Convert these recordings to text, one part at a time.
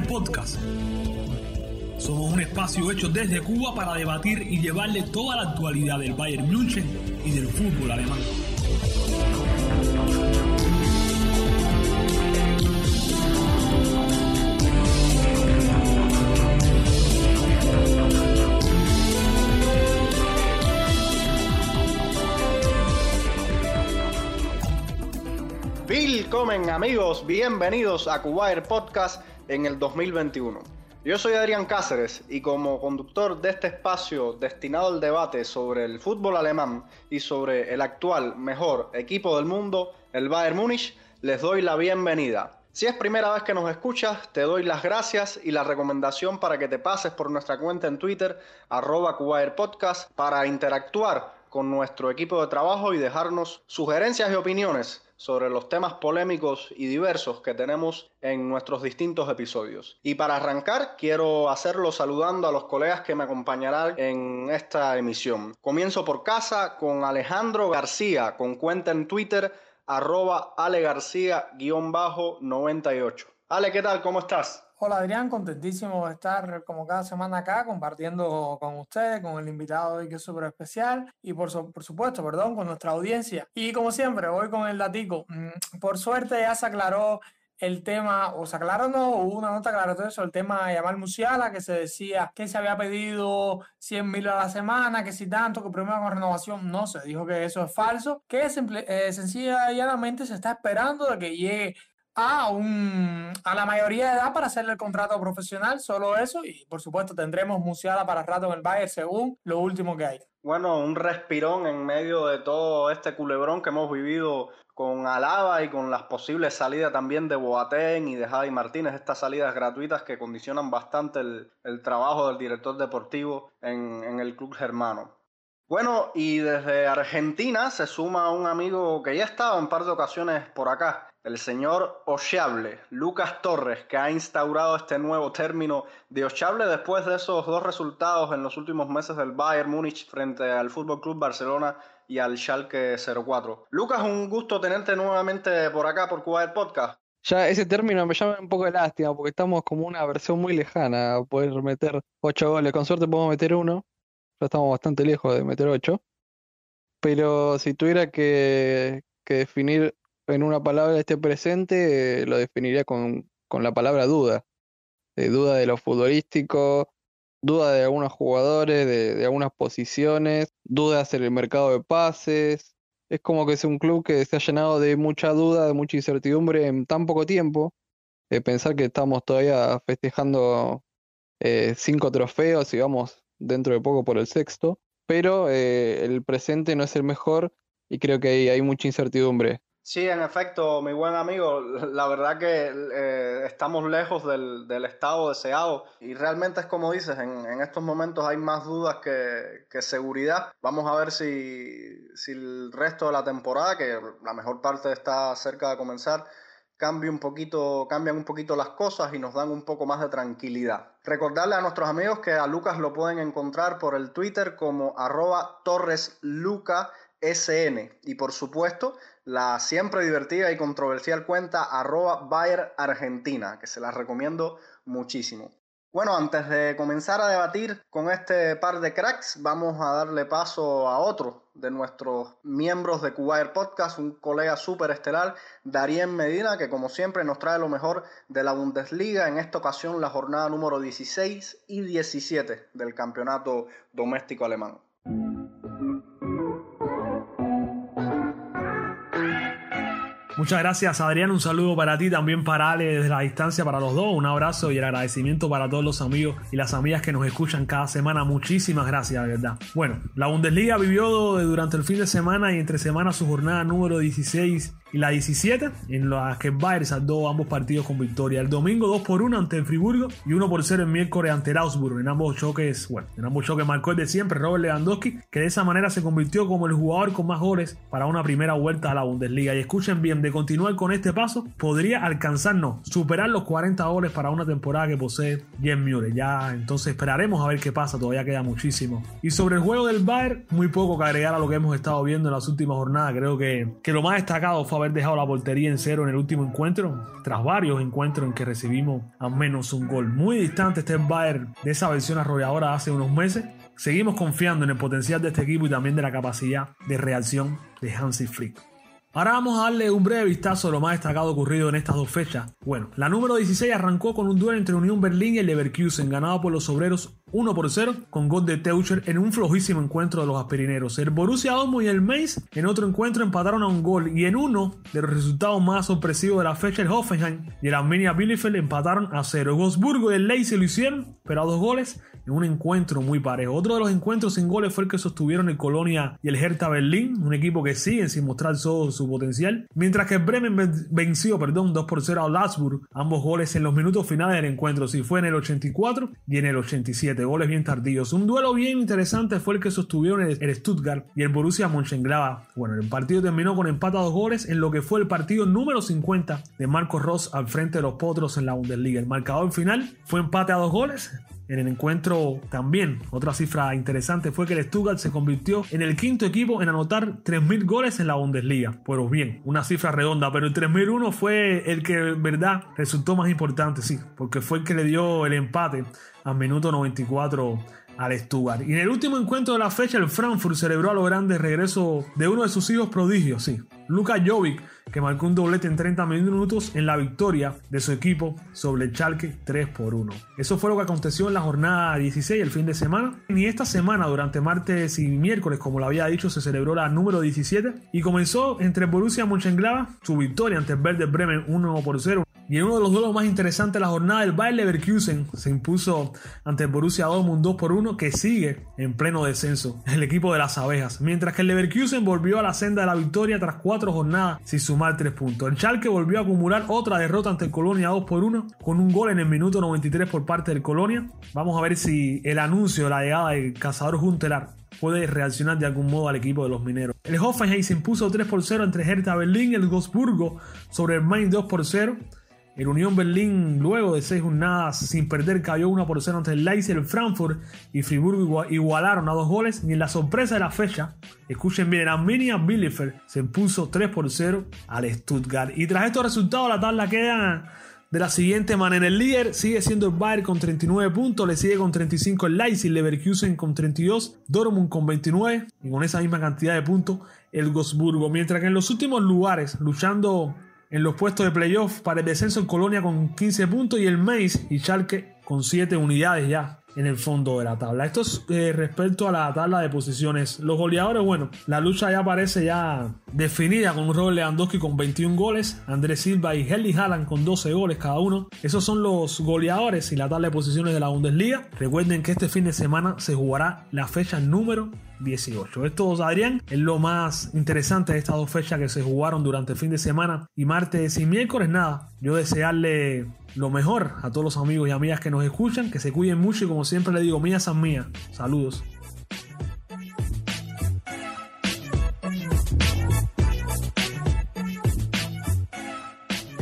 Podcast. Somos un espacio hecho desde Cuba para debatir y llevarle toda la actualidad del Bayern München y del fútbol alemán. Willkommen amigos, bienvenidos a Cubair Podcast en el 2021. Yo soy Adrián Cáceres y como conductor de este espacio destinado al debate sobre el fútbol alemán y sobre el actual mejor equipo del mundo, el Bayern Múnich, les doy la bienvenida. Si es primera vez que nos escuchas, te doy las gracias y la recomendación para que te pases por nuestra cuenta en Twitter, arroba Podcast, para interactuar con nuestro equipo de trabajo y dejarnos sugerencias y opiniones sobre los temas polémicos y diversos que tenemos en nuestros distintos episodios. Y para arrancar, quiero hacerlo saludando a los colegas que me acompañarán en esta emisión. Comienzo por casa con Alejandro García, con cuenta en Twitter, arroba alegarcía-98. Ale, ¿qué tal? ¿Cómo estás? Hola Adrián, contentísimo de estar como cada semana acá compartiendo con ustedes, con el invitado hoy que es súper especial y por, por supuesto, perdón, con nuestra audiencia. Y como siempre, voy con el datico. Mm, por suerte ya se aclaró el tema, o se aclaró, no, hubo una nota aclaratoria sobre el tema de Yamal Musiala, que se decía que se había pedido 100 mil a la semana, que si tanto, que primero con renovación, no se dijo que eso es falso, que eh, sencillamente se está esperando de que llegue a, un, a la mayoría de edad para hacerle el contrato profesional, solo eso, y por supuesto tendremos Musiala para rato en el Bayern según lo último que hay. Bueno, un respirón en medio de todo este culebrón que hemos vivido con Alaba y con las posibles salidas también de Boateng y de Javi Martínez, estas salidas gratuitas que condicionan bastante el, el trabajo del director deportivo en, en el club germano. Bueno, y desde Argentina se suma un amigo que ya estaba en par de ocasiones por acá, el señor Ocheable, Lucas Torres, que ha instaurado este nuevo término de Ocheable después de esos dos resultados en los últimos meses del Bayern Múnich frente al Fútbol Club Barcelona y al Schalke 04. Lucas, un gusto tenerte nuevamente por acá por Cuba Podcast. Ya ese término me llama un poco de lástima porque estamos como una versión muy lejana poder meter ocho goles. Con suerte podemos meter uno. Ya estamos bastante lejos de meter ocho. Pero si tuviera que, definir en una palabra este presente, eh, lo definiría con, la palabra duda. Eh, duda de lo futbolístico, duda de algunos jugadores, de, algunas posiciones, dudas en el mercado de pases. Es como que es un club que se ha llenado de mucha duda, de mucha incertidumbre en tan poco tiempo. Eh, pensar que estamos todavía festejando cinco trofeos y vamos dentro de poco por el sexto, pero el presente no es el mejor y creo que hay mucha incertidumbre. Sí, en efecto, mi buen amigo, la verdad que eh, estamos lejos del, estado deseado y realmente es como dices, en, estos momentos hay más dudas que, seguridad. Vamos a ver si, si, el resto de la temporada, que la mejor parte está cerca de comenzar, un poquito, cambian un poquito las cosas y nos dan un poco más de tranquilidad. Recordarle a nuestros amigos que a Lucas lo pueden encontrar por el Twitter como arroba torreslucasn y por supuesto la siempre divertida y controversial cuenta arroba Bayer Argentina, que se la recomiendo muchísimo. Bueno, antes de comenzar a debatir con este par de cracks, vamos a darle paso a otro de nuestros miembros de Cubair Podcast, un colega súper estelar, Darien Medina, que como siempre nos trae lo mejor de la Bundesliga, en esta ocasión la jornada número 16 y 17 del campeonato doméstico alemán. Muchas gracias Adrián, un saludo para ti, también para Ale desde la distancia, para los dos, un abrazo y el agradecimiento para todos los amigos y las amigas que nos escuchan cada semana, muchísimas gracias, de verdad. Bueno, la Bundesliga vivió durante el fin de semana y entre semana su jornada número 16 y la 17, en la que Bayern saldó ambos partidos con victoria. El domingo 2 por 1 ante el Friburgo y 1 por 0 el miércoles ante el Augsburg. En ambos choques, bueno, en ambos choques marcó el de siempre Robert Lewandowski, que de esa manera se convirtió como el jugador con más goles para una primera vuelta a la Bundesliga. Y escuchen bien, de continuar con este paso, podría alcanzarnos, superar los 40 goles para una temporada que posee Jen Müller. Ya entonces esperaremos a ver qué pasa, todavía queda muchísimo. Y sobre el juego del Bayern, muy poco que agregar a lo que hemos estado viendo en las últimas jornadas. Creo que, que lo más destacado fue haber dejado la portería en cero en el último encuentro, tras varios encuentros en que recibimos al menos un gol. Muy distante este Bayern de esa versión arrolladora hace unos meses. Seguimos confiando en el potencial de este equipo y también de la capacidad de reacción de Hansi Flick. Ahora vamos a darle un breve vistazo a lo más destacado ocurrido en estas dos fechas. Bueno, la número 16 arrancó con un duelo entre Unión Berlín y el Leverkusen, ganado por los obreros 1 por 0 con gol de Teucher en un flojísimo encuentro de los aspirineros. El Borussia Dortmund y el Mainz en otro encuentro empataron a un gol y en uno de los resultados más sorpresivos de la fecha el Hoffenheim y el Arminia Bielefeld empataron a 0. Wolfsburgo y el Leipzig lo hicieron, pero a dos goles en un encuentro muy parejo. Otro de los encuentros sin goles fue el que sostuvieron el Colonia y el Hertha Berlín, un equipo que sigue sin mostrar todo su potencial, mientras que Bremen venció, perdón, 2 por 0 a Lassburg, ambos goles en los minutos finales del encuentro, si fue en el 84 y en el 87, goles bien tardíos. Un duelo bien interesante fue el que sostuvieron el, Stuttgart y el Borussia Mönchengladbach. Bueno, el partido terminó con empate a dos goles en lo que fue el partido número 50 de Marcos Ross al frente de los Potros en la Bundesliga. El marcador final fue empate a dos goles en el encuentro también, otra cifra interesante fue que el Stuttgart se convirtió en el quinto equipo en anotar 3.000 goles en la Bundesliga. Pues bien, una cifra redonda, pero el 3.001 fue el que, verdad, resultó más importante, sí, porque fue el que le dio el empate al minuto 94 al Stuttgart. Y en el último encuentro de la fecha, el Frankfurt celebró a lo grande el regreso de uno de sus hijos prodigios, sí, Luka Jovic, que marcó un doblete en 30 minutos en la victoria de su equipo sobre el Schalke 3 por 1. Eso fue lo que aconteció en la jornada 16 el fin de semana. Y esta semana, durante martes y miércoles, como lo había dicho, se celebró la número 17 y comenzó entre Borussia Mönchengladbach su victoria ante el Werder Bremen 1 por 0 y en uno de los duelos más interesantes de la jornada, el Bayer Leverkusen se impuso ante el Borussia Dortmund 2 por 1, que sigue en pleno descenso, el equipo de las abejas. Mientras que el Leverkusen volvió a la senda de la victoria tras cuatro jornadas sin sumar tres puntos. El Schalke volvió a acumular otra derrota ante el Colonia 2 por 1, con un gol en el minuto 93 por parte del Colonia. Vamos a ver si el anuncio de la llegada del cazador Juntelar puede reaccionar de algún modo al equipo de los mineros. El Hoffenheim se impuso 3 por 0 entre Hertha Berlín y el Gosburgo sobre el Main 2 por 0. El Unión Berlín, luego de seis jornadas sin perder, cayó 1 por 0 ante el Leipzig, Frankfurt y Friburgo igualaron a dos goles. Y en la sorpresa de la fecha, escuchen bien, el Arminia Bielefeld se impuso 3 por 0 al Stuttgart. Y tras estos resultados, la tabla queda de la siguiente manera. El líder sigue siendo el Bayern con 39 puntos, le sigue con 35 el Leipzig, Leverkusen con 32, Dortmund con 29 y con esa misma cantidad de puntos el Gosburgo. Mientras que en los últimos lugares, luchando en los puestos de playoff para el descenso en Colonia con 15 puntos y el Mainz y Schalke con 7 unidades ya en el fondo de la tabla. Esto es eh, respecto a la tabla de posiciones. Los goleadores, bueno, la lucha ya parece ya definida con Robert Lewandowski con 21 goles, Andrés Silva y Helly Haaland con 12 goles cada uno. Esos son los goleadores y la tabla de posiciones de la Bundesliga. Recuerden que este fin de semana se jugará la fecha número 18. Esto, Adrián, es lo más interesante de estas dos fechas que se jugaron durante el fin de semana y martes y miércoles. Nada, yo desearle lo mejor a todos los amigos y amigas que nos escuchan, que se cuiden mucho y como siempre le digo, mías son mías. Saludos.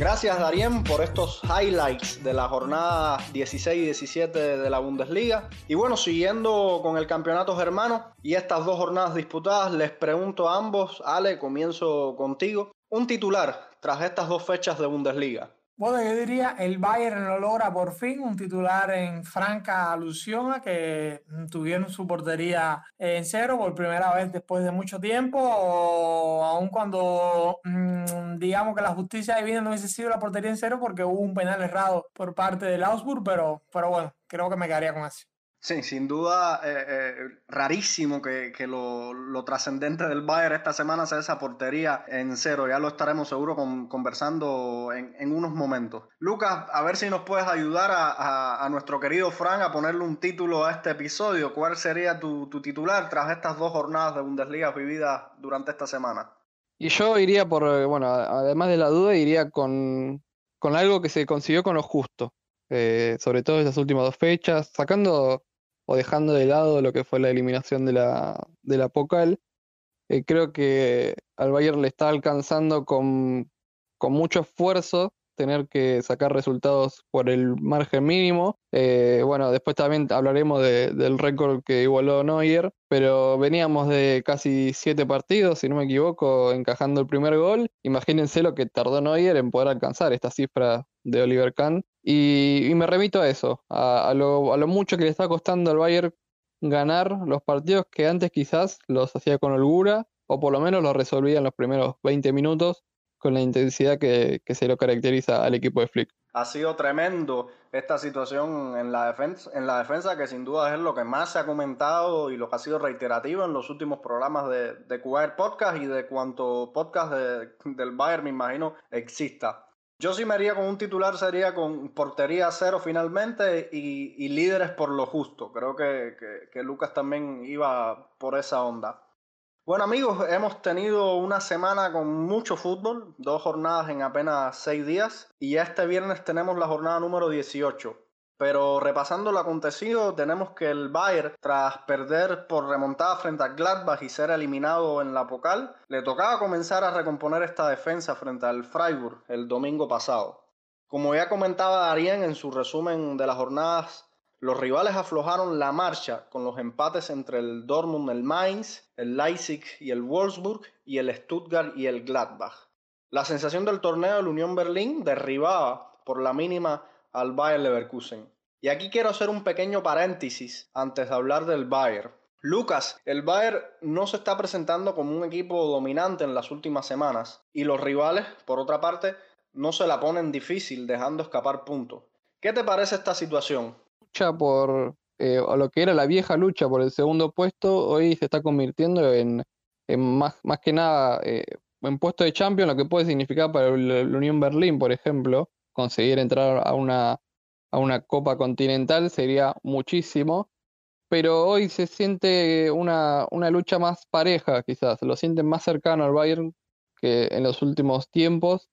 Gracias Darien por estos highlights de la jornada 16 y 17 de la Bundesliga. Y bueno, siguiendo con el campeonato germano y estas dos jornadas disputadas, les pregunto a ambos, Ale, comienzo contigo, un titular tras estas dos fechas de Bundesliga. Bueno, yo diría, el Bayern lo logra por fin, un titular en franca alusión a que tuvieron su portería en cero por primera vez después de mucho tiempo, o aun cuando mm, digamos que la justicia divina no hubiese sido la portería en cero porque hubo un penal errado por parte del Augsburg, pero, pero bueno, creo que me quedaría con eso. Sí, sin duda, eh, eh, rarísimo que, lo, trascendente del Bayern esta semana sea esa portería en cero. Ya lo estaremos seguro conversando en, unos momentos. Lucas, a ver si nos puedes ayudar a, nuestro querido Frank a ponerle un título a este episodio. ¿Cuál sería tu, titular tras estas dos jornadas de Bundesliga vividas durante esta semana? Y yo iría por, eh, bueno, además de la duda, iría con, algo que se consiguió con lo justo. sobre todo estas últimas dos fechas, sacando o dejando de lado lo que fue la eliminación de la, de la Pocal, eh, creo que al Bayern le está alcanzando con, mucho esfuerzo tener que sacar resultados por el margen mínimo. Eh, bueno, después también hablaremos del récord que igualó Neuer, pero veníamos de casi siete partidos, si no me equivoco, encajando el primer gol. Imagínense lo que tardó Neuer en poder alcanzar esta cifra de Oliver Kahn. Y, me remito a eso, a, lo, a lo mucho que le está costando al Bayern ganar los partidos que antes quizás los hacía con holgura o por lo menos los resolvía en los primeros 20 minutos con la intensidad que, se lo caracteriza al equipo de Flick. Ha sido tremendo esta situación en la defensa, en la defensa que sin duda es lo que más se ha comentado y lo que ha sido reiterativo en los últimos programas de, de Podcast y de cuanto podcast del Bayern me imagino exista. Yo sí me haría con un titular, sería con portería cero finalmente y, líderes por lo justo. Creo que, que, Lucas también iba por esa onda. Bueno amigos, hemos tenido una semana con mucho fútbol, dos jornadas en apenas seis días y este viernes tenemos la jornada número 18. Pero repasando lo acontecido, tenemos que el Bayern, tras perder por remontada frente al Gladbach y ser eliminado en la Pocal, le tocaba comenzar a recomponer esta defensa frente al Freiburg el domingo pasado. Como ya comentaba Darien en su resumen de las jornadas, los rivales aflojaron la marcha con los empates entre el Dortmund, el Mainz, el Leipzig y el Wolfsburg y el Stuttgart y el Gladbach. La sensación del torneo, el Unión Berlín derribaba por la mínima al Bayern Leverkusen. Y aquí quiero hacer un pequeño paréntesis antes de hablar del Bayern. Lucas, el Bayern no se está presentando como un equipo dominante en las últimas semanas y los rivales, por otra parte, no se la ponen difícil dejando escapar puntos. ¿Qué te parece esta situación? Lucha por eh, lo que era la vieja lucha por el segundo puesto, hoy se está convirtiendo en, más, más, que nada eh, en puesto de champion, lo que puede significar para la Unión Berlín, por ejemplo, conseguir entrar a una, a una Copa Continental sería muchísimo, pero hoy se siente una, una lucha más pareja, quizás, lo sienten más cercano al Bayern que en los últimos tiempos,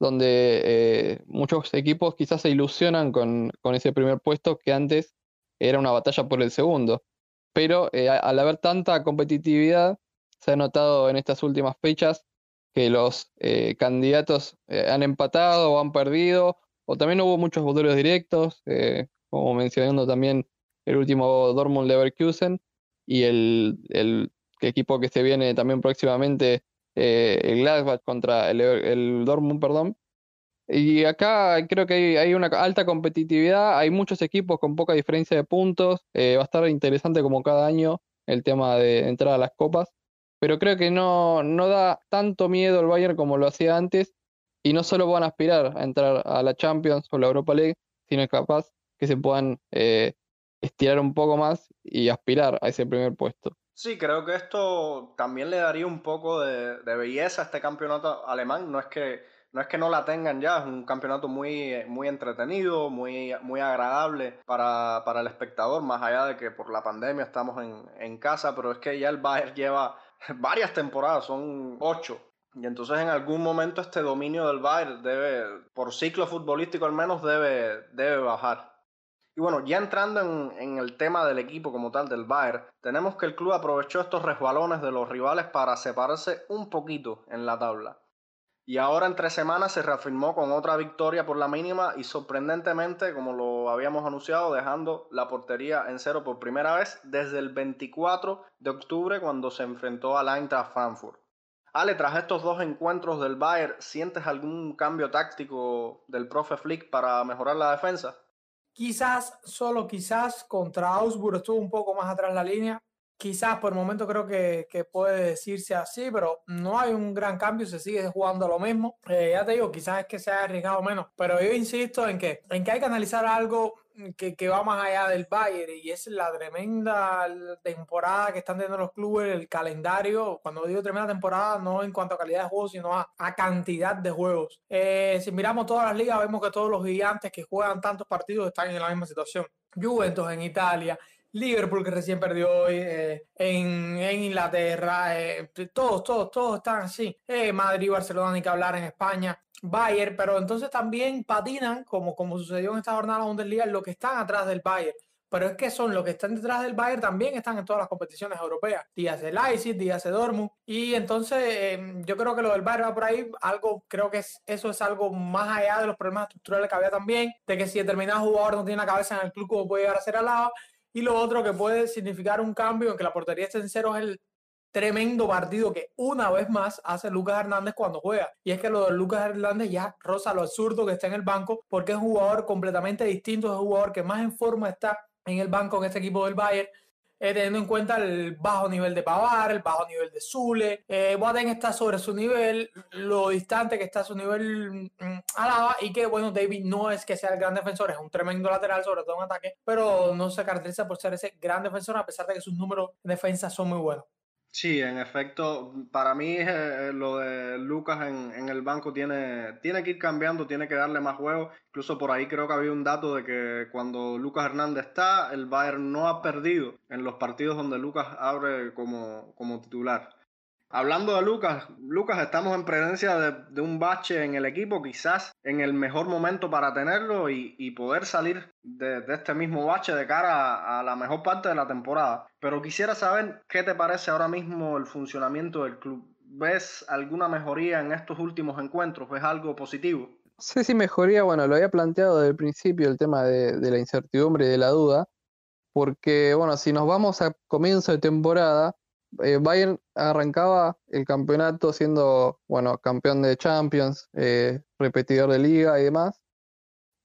donde eh, muchos equipos quizás se ilusionan con, con, ese primer puesto que antes era una batalla por el segundo. Pero eh, al haber tanta competitividad, se ha notado en estas últimas fechas que los eh, candidatos eh, han empatado o han perdido, o también hubo muchos votos directos, eh, como mencionando también el último Dortmund Leverkusen y el, el, equipo que se viene también próximamente, el Gladbach contra el, el, Dortmund, perdón. Y acá creo que hay, hay, una alta competitividad, hay muchos equipos con poca diferencia de puntos, va a estar interesante como cada año el tema de entrar a las copas pero creo que no, no da tanto miedo el Bayern como lo hacía antes y no solo van a aspirar a entrar a la Champions o la Europa League, sino capaz que se puedan eh, estirar un poco más y aspirar a ese primer puesto. Sí, creo que esto también le daría un poco de, belleza a este campeonato alemán. No es que no es que no la tengan ya, es un campeonato muy, muy entretenido, muy, muy agradable para, para el espectador, más allá de que por la pandemia estamos en, en casa, pero es que ya el Bayern lleva varias temporadas, son ocho. Y entonces en algún momento este dominio del Bayern debe, por ciclo futbolístico al menos, debe, debe bajar. Y bueno, ya entrando en, en, el tema del equipo como tal del Bayern, tenemos que el club aprovechó estos resbalones de los rivales para separarse un poquito en la tabla y ahora en tres semanas se reafirmó con otra victoria por la mínima y sorprendentemente, como lo habíamos anunciado, dejando la portería en cero por primera vez desde el 24 de octubre cuando se enfrentó al Eintracht Frankfurt. Ale, tras estos dos encuentros del Bayern, ¿sientes algún cambio táctico del profe Flick para mejorar la defensa? Quizás, solo quizás, contra Augsburg estuvo un poco más atrás la línea, quizás por el momento creo que, puede decirse así, pero no hay un gran cambio, se sigue jugando lo mismo. Eh, ya te digo, quizás es que se ha arriesgado menos, pero yo insisto en que, en que hay que analizar algo que, que, va más allá del Bayern y es la tremenda temporada que están teniendo los clubes, el calendario. Cuando digo tremenda temporada, no en cuanto a calidad de juegos, sino a, a cantidad de juegos. Eh, si miramos todas las ligas, vemos que todos los gigantes que juegan tantos partidos están en la misma situación. Juventus en Italia, Liverpool que recién perdió hoy, eh, en, en, Inglaterra, eh, todos, todos, todos están así. Eh, Madrid, Barcelona, ni que hablar en España, Bayern, pero entonces también patinan, como, como sucedió en esta jornada de Bundesliga, lo que están atrás del Bayern. pero es que son los que están detrás del Bayern también están en todas las competiciones europeas. Días de Leipzig, días de Dortmund. Y entonces em, yo creo que lo del Bayern va por ahí. Algo, creo que eso es algo más allá de los problemas estructurales que había también. De que si determinado jugador no tiene la cabeza en el club, como puede llegar a ser alaba. Y lo otro que puede significar un cambio en que la portería esté en cero es el tremendo partido que una vez más hace Lucas Hernández cuando juega. Y es que lo de Lucas Hernández ya roza lo absurdo que está en el banco porque es un jugador completamente distinto, es un jugador que más en forma está en el banco en este equipo del Bayern. Eh, teniendo en cuenta el bajo nivel de Pavar, el bajo nivel de Zule, eh, está sobre su nivel, lo distante que está su nivel mm, Alaba y que bueno, David no es que sea el gran defensor, es un tremendo lateral, sobre todo en ataque, pero no se caracteriza por ser ese gran defensor a pesar de que sus números de defensa son muy buenos. Sí, en efecto, para mí eh, lo de Lucas en, en, el banco tiene, tiene que ir cambiando, tiene que darle más juego. Incluso por ahí creo que había un dato de que cuando Lucas Hernández está, el Bayern no ha perdido en los partidos donde Lucas abre como, como titular. Hablando de Lucas, Lucas, estamos en presencia de, un bache en el equipo, quizás en el mejor momento para tenerlo y, poder salir de, este mismo bache de cara a, la mejor parte de la temporada. Pero quisiera saber qué te parece ahora mismo el funcionamiento del club. ¿Ves alguna mejoría en estos últimos encuentros? ¿Ves algo positivo? Sí, sí, mejoría. Bueno, lo había planteado desde el principio el tema de, de la incertidumbre y de la duda. Porque, bueno, si nos vamos a comienzo de temporada, eh, Bayern arrancaba el campeonato siendo, bueno, campeón de Champions, eh, repetidor de liga y demás.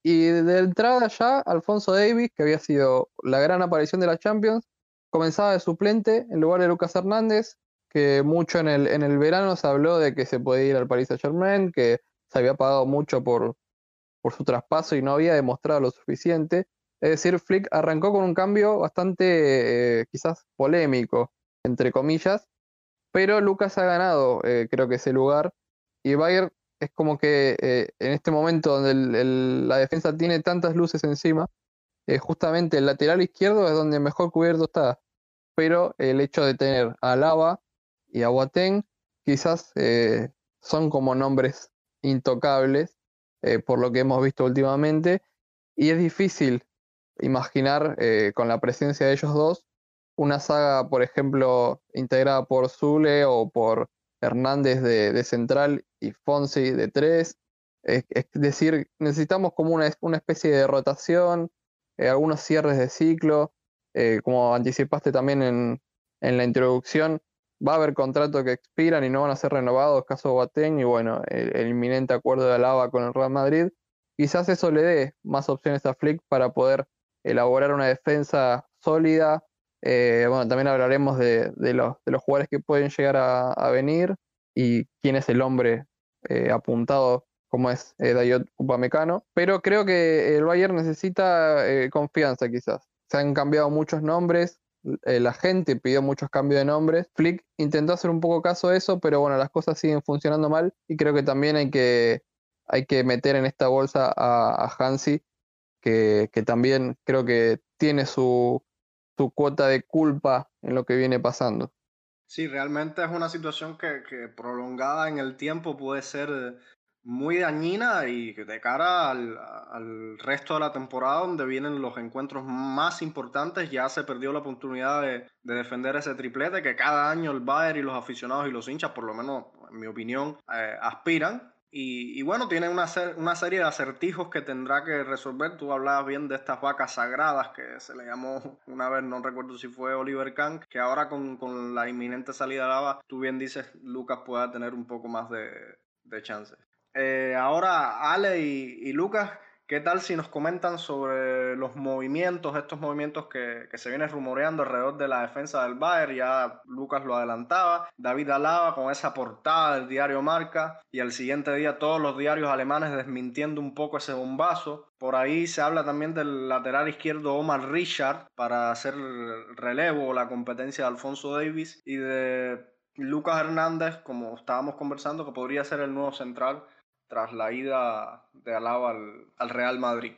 Y de entrada ya, Alfonso Davis, que había sido la gran aparición de la Champions, comenzaba de suplente en lugar de Lucas Hernández, que mucho en el, en el verano se habló de que se podía ir al Paris Saint Germain, que se había pagado mucho por, por su traspaso y no había demostrado lo suficiente. Es decir, Flick arrancó con un cambio bastante eh, quizás polémico entre comillas, pero Lucas ha ganado, eh, creo que ese lugar, y Bayern es como que eh, en este momento donde la defensa tiene tantas luces encima, eh, justamente el lateral izquierdo es donde mejor cubierto está, pero el hecho de tener a Lava y a Boateng quizás son como nombres intocables por lo que hemos visto últimamente, y es difícil imaginar con la presencia de ellos dos una saga, por ejemplo, integrada por Zule o por Hernández de, Central y Fonsi de 3. Es, decir, necesitamos como una, una especie de rotación, eh, algunos cierres de ciclo, eh, como anticipaste también en, la introducción, va a haber contratos que expiran y no van a ser renovados, caso Boateng y bueno, el, inminente acuerdo de Alaba con el Real Madrid. Quizás eso le dé más opciones a Flick para poder elaborar una defensa sólida, eh, bueno, también hablaremos de, los, de, los, jugadores que pueden llegar a, venir y quién es el hombre eh, apuntado como es eh, Dayot Upamecano. Pero creo que el Bayern necesita confianza quizás. Se han cambiado muchos nombres, la gente pidió muchos cambios de nombres. Flick intentó hacer un poco caso de eso, pero bueno, las cosas siguen funcionando mal y creo que también hay que, hay que meter en esta bolsa a, a Hansi, que, que también creo que tiene su, su cuota de culpa en lo que viene pasando. Sí, realmente es una situación que, prolongada en el tiempo puede ser muy dañina y de cara al, resto de la temporada donde vienen los encuentros más importantes ya se perdió la oportunidad de, defender ese triplete que cada año el Bayern y los aficionados y los hinchas por lo menos en mi opinión eh, aspiran y, bueno, tiene una, una, serie de acertijos que tendrá que resolver. Tú hablabas bien de estas vacas sagradas que se le llamó una vez, no recuerdo si fue Oliver Kahn, que ahora con, la inminente salida de lava, tú bien dices, Lucas pueda tener un poco más de, de chance. Eh, ahora, Ale y Lucas, ¿Qué tal si nos comentan sobre los movimientos, estos movimientos que, se vienen rumoreando alrededor de la defensa del Bayern? Ya Lucas lo adelantaba. David Alaba con esa portada del diario Marca y al siguiente día todos los diarios alemanes desmintiendo un poco ese bombazo. Por ahí se habla también del lateral izquierdo Omar Richard para hacer relevo o la competencia de Alfonso Davis y de Lucas Hernández, como estábamos conversando, que podría ser el nuevo central tras la ida de Alaba al, Real Madrid.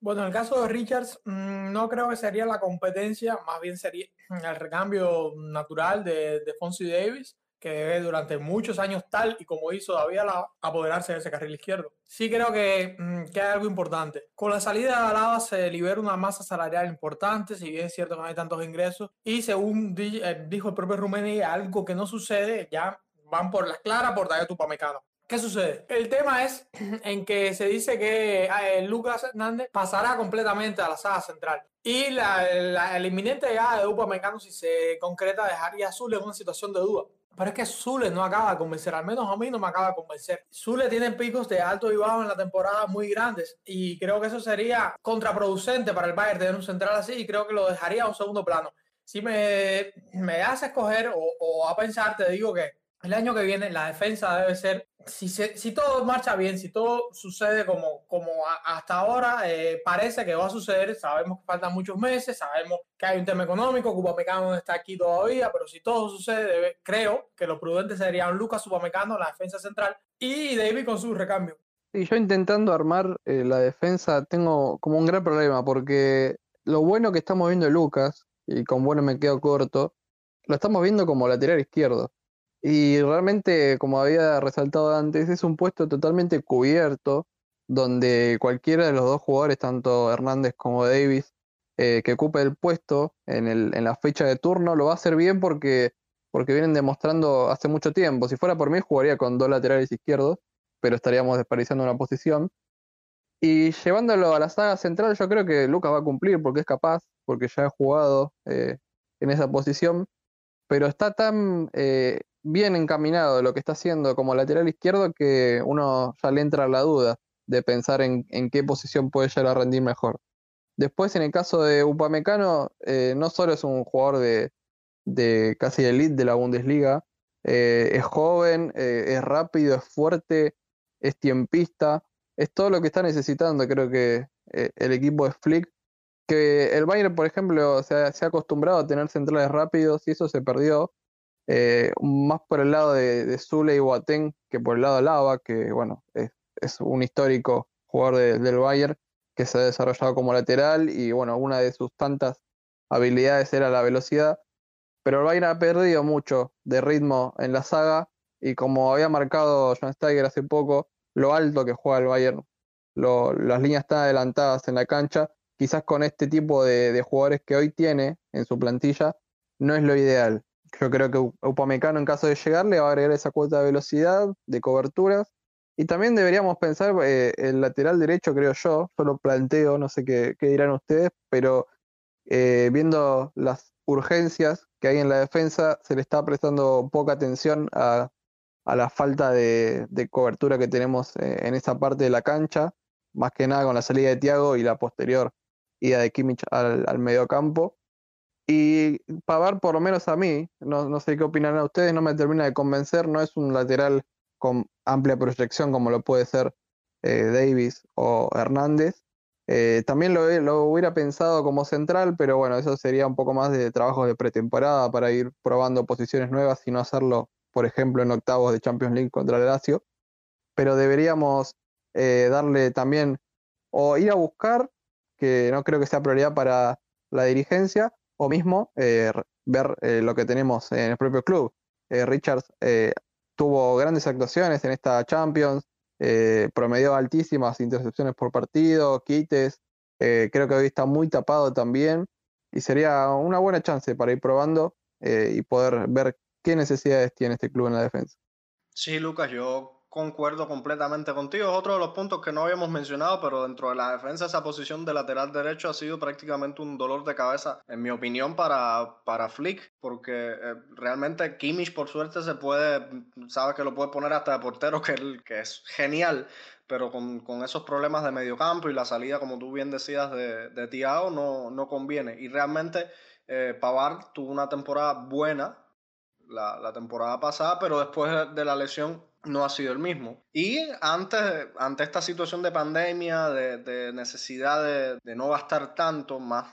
Bueno, en el caso de Richards, mm, no creo que sería la competencia, más bien sería el recambio natural de, de Fonsi Davis. que durante muchos años tal y como hizo David Alaba apoderarse de ese carril izquierdo. Sí creo que, mm, que hay algo importante. Con la salida de Alaba se libera una masa salarial importante, si bien es cierto que no hay tantos ingresos, y según eh, dijo el propio Rumeni, algo que no sucede, ya van por las claras por David Tupamecano. ¿Qué sucede? El tema es en que se dice que eh, Lucas Hernández pasará completamente a la saga central. Y la, el inminente llegada de Upamecano, si se concreta, dejaría a Zule en una situación de duda. Pero es que Zule no acaba de convencer, al menos a mí no me acaba de convencer. Zule tiene picos de alto y bajo en la temporada muy grandes y creo que eso sería contraproducente para el Bayern tener un central así y creo que lo dejaría a un segundo plano. Si me, me hace escoger o, o a pensar, te digo que el año que viene la defensa debe ser, si, si todo marcha bien, si todo sucede como, como hasta ahora eh, parece que va a suceder, sabemos que faltan muchos meses, sabemos que hay un tema económico, Cupamecano no está aquí todavía, pero si todo sucede, creo que lo prudente sería un Lucas Supamecano, la defensa central, y David con su recambio. Y yo intentando armar eh, la defensa tengo como un gran problema, porque lo bueno que estamos viendo de Lucas, y con bueno me quedo corto, lo estamos viendo como lateral izquierdo. Y realmente, como había resaltado antes, es un puesto totalmente cubierto, donde cualquiera de los dos jugadores, tanto Hernández como Davis, eh, que ocupe el puesto en, el, en la fecha de turno, lo va a hacer bien porque, porque vienen demostrando hace mucho tiempo. Si fuera por mí, jugaría con dos laterales izquierdos, pero estaríamos desperdiciando una posición. Y llevándolo a la saga central, yo creo que Lucas va a cumplir porque es capaz, porque ya ha jugado eh, en esa posición, pero está tan eh, bien encaminado lo que está haciendo como lateral izquierdo que uno ya le entra la duda de pensar en, qué posición puede llegar a rendir mejor. Después, en el caso de Upamecano, eh, no solo es un jugador de, de casi elite de la Bundesliga, eh, es joven, eh, es rápido, es fuerte, es tiempista, es todo lo que está necesitando, creo que el equipo de Flick. Que el Bayern, por ejemplo, se se ha acostumbrado a tener centrales rápidos y eso se perdió eh, más por el lado de, Zule y Boateng que por el lado de Lava, que bueno, es, un histórico jugador del Bayern que se ha desarrollado como lateral y bueno, una de sus tantas habilidades era la velocidad, pero el Bayern ha perdido mucho de ritmo en la saga y como había marcado John Steiger hace poco, lo alto que juega el Bayern, las líneas están adelantadas en la cancha, quizás con este tipo de jugadores que hoy tiene en su plantilla, no es lo ideal. Yo creo que Upamecano en caso de llegar le va a agregar esa cuota de velocidad, de coberturas. Y también deberíamos pensar eh, el lateral derecho, creo yo, yo lo planteo, no sé qué, dirán ustedes, pero eh, viendo las urgencias que hay en la defensa, se le está prestando poca atención a, la falta de, cobertura que tenemos eh, en esa parte de la cancha, más que nada con la salida de Tiago y la posterior ida de Kimmich al, al mediocampo. Y Pavar, por lo menos a mí, no, sé qué opinan ustedes, no me termina de convencer, no es un lateral con amplia proyección como lo puede ser eh, Davis o Hernández. Eh, también lo, lo, hubiera pensado como central, pero bueno, eso sería un poco más de trabajo de pretemporada para ir probando posiciones nuevas y no hacerlo, por ejemplo, en octavos de Champions League contra el Lazio. Pero deberíamos eh, darle también, o ir a buscar, que no creo que sea prioridad para la dirigencia, o mismo eh, ver eh, lo que tenemos en el propio club. Eh, Richards tuvo grandes actuaciones en esta Champions, promedió altísimas intercepciones por partido, quites, creo que hoy está muy tapado también y sería una buena chance para ir probando y poder ver qué necesidades tiene este club en la defensa. Sí, Lucas, yo concuerdo completamente contigo. Es otro de los puntos que no habíamos mencionado, pero dentro de la defensa esa posición de lateral derecho ha sido prácticamente un dolor de cabeza, en mi opinión, para, para Flick, porque eh, realmente Kimmich por suerte se puede, sabe que lo puede poner hasta de portero, que, es genial, pero con, esos problemas de mediocampo y la salida, como tú bien decías, de, de Tiago, no, no conviene. Y realmente eh, Pavard tuvo una temporada buena la, la temporada pasada, pero después de la lesión no ha sido el mismo. Y antes, ante esta situación de pandemia, de, necesidad de, no gastar tanto, más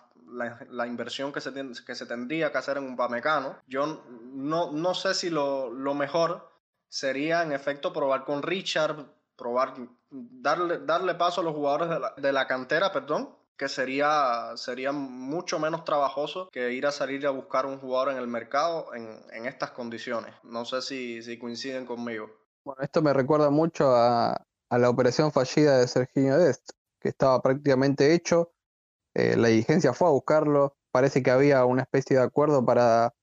la, inversión que se, que se tendría que hacer en un Pamecano, yo no, no sé si lo, mejor sería en efecto probar con Richard, probar, darle, darle paso a los jugadores de la, de la cantera, perdón, que sería, sería mucho menos trabajoso que ir a salir a buscar un jugador en el mercado en, en estas condiciones. No sé si, si, coinciden conmigo. Bueno, esto me recuerda mucho a, a la operación fallida de Serginho Dest, que estaba prácticamente hecho. Eh, la dirigencia fue a buscarlo. Parece que había una especie de acuerdo para,